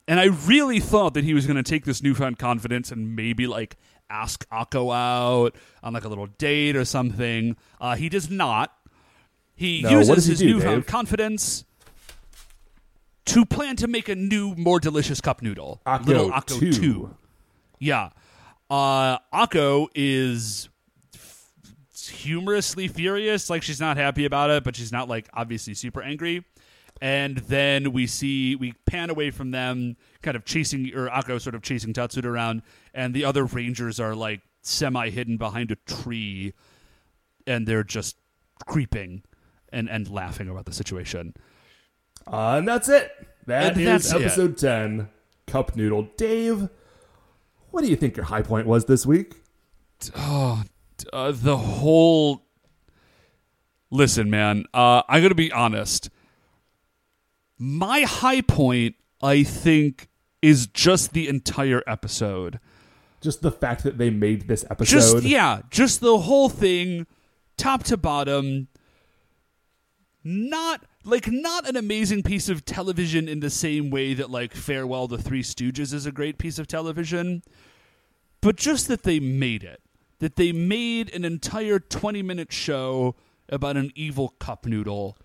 And I really thought that he was going to take this newfound confidence and maybe like ask Akko out on like a little date or something. Uh, he does not. He No, uses he his do, newfound Dave? confidence to plan to make a new, more delicious cup noodle. Akko Little Akko 2. 2. Yeah. Uh, Akko is humorously furious. Like she's not happy about it, but she's not like obviously super angry. And then we see we pan away from them, kind of chasing or Akko sort of chasing Tatsuda around, and the other rangers are like semi hidden behind a tree, and they're just creeping and and laughing about the situation. Uh, and that's it. That And is that's it. episode 10, Cup Noodle. Dave, what do you think your high point was this week? Uh, the whole listen man uh, i'm gonna be honest. My high point i think is just the entire episode. Just the fact that they made this episode. just yeah just the whole thing top to bottom. Not like not an amazing piece of television in the same way that like farewell the three stooges is a great piece of television but just that they made it that they made an entire 20 minute show about an evil cup noodle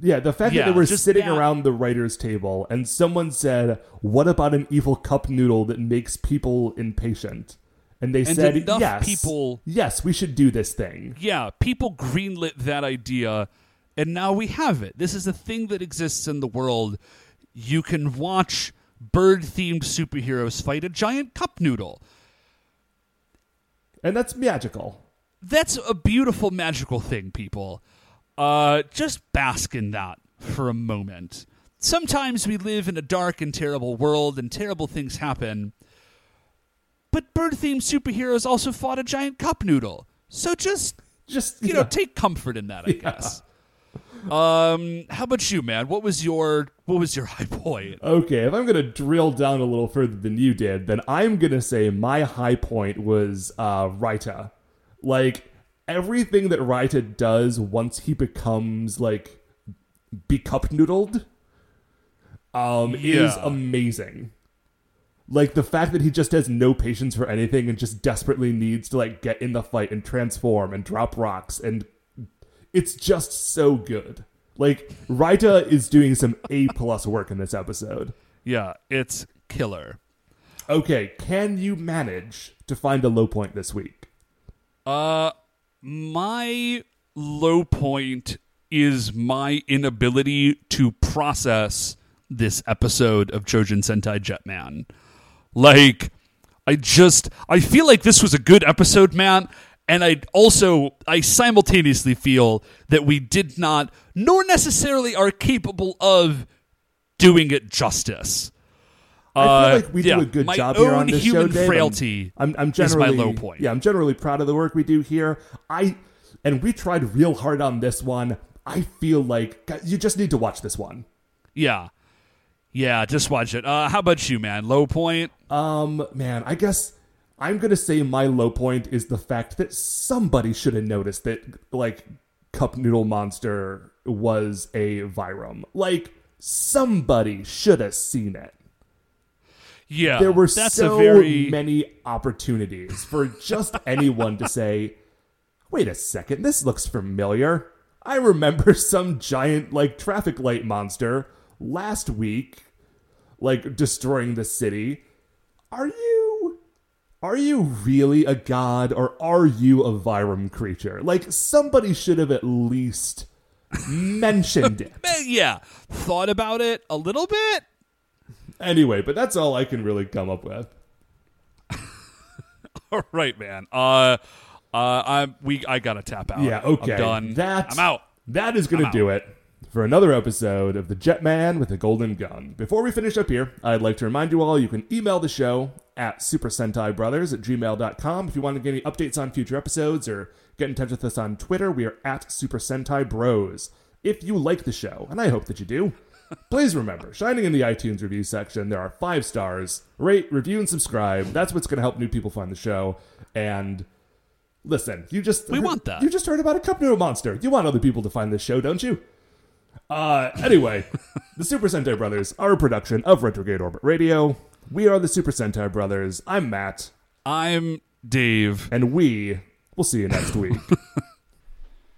Yeah, the fact that they were just sitting that- around the writer's table and someone said, What about an evil cup noodle that makes people impatient? And they And said, enough Yes. people- Yes, we should do this thing. yeah people greenlit that idea and now we have it this is a thing that exists in the world you can watch bird themed superheroes fight a giant cup noodle And that's magical. that's a beautiful magical thing people. Uh just bask in that for a moment. Sometimes we live in a dark and terrible world and terrible things happen but bird themed superheroes also fought a giant cup noodle. So just Just you yeah. know take comfort in that i guess um how about you man what was your what was your high point Okay, if I'm gonna drill down a little further than you did, then I'm gonna say my high point was uh, Raita. Like everything that Raita does once he becomes like be cup noodled, um, is amazing. Like the fact that he just has no patience for anything and just desperately needs to like get in the fight and transform and drop rocks and it's just so good. Like Raita is doing some A plus work in this episode. yeah it's killer Okay, can you manage to find a low point this week? Uh, my low point is my inability to process this episode of Choujin Sentai Jetman. Like, I just I feel like this was a good episode, man. And I also I simultaneously feel that we did not, nor necessarily are capable of doing it justice. I feel Uh, like we yeah, do a good job here on this human show, Dave. I'm- frailty I'm, I'm is my generally low point. Yeah, I'm generally proud of the work we do here. I and we tried real hard on this one. I feel like you just need to watch this one. Yeah. Yeah, just watch it. Uh, how about you, man? Low point? Um, man, I guess I'm gonna say my low point is the fact that somebody should have noticed that like Cup Noodle Monster was a Vyram. Like somebody should have seen it. Yeah. there were so very many opportunities for just anyone to say, "Wait a second, this looks familiar." I remember some giant like traffic light monster last week like destroying the city. Are you are you really a god or are you a Vyram creature? Like somebody should have at least mentioned it. Yeah, thought about it a little bit. Anyway, but that's all I can really come up with. All right, man. Uh, uh, I we I gotta tap out. Yeah, okay. I'm done. That, I'm out. That is to do it for another episode of The Jetman with a Golden Gun. Before we finish up here, I'd like to remind you all you can email the show at Super Sentai Brothers at gmail.com. If you want to get any updates on future episodes or get in touch with us on Twitter, we are at Super Sentai Bros. If you like the show, and I hope that you do, please remember, shining in the iTunes review section, there are five stars. Rate, review, and subscribe. That's what's going to help new people find the show. And Listen, you just We want that. You just heard about a Cup Noodle Monster. You want other people to find this show, don't you? Uh, anyway, the Super Sentai Brothers are a production of Retrograde Orbit Radio. We are the Super Sentai Brothers. I'm Matt, I'm Dave. and we will see you next week.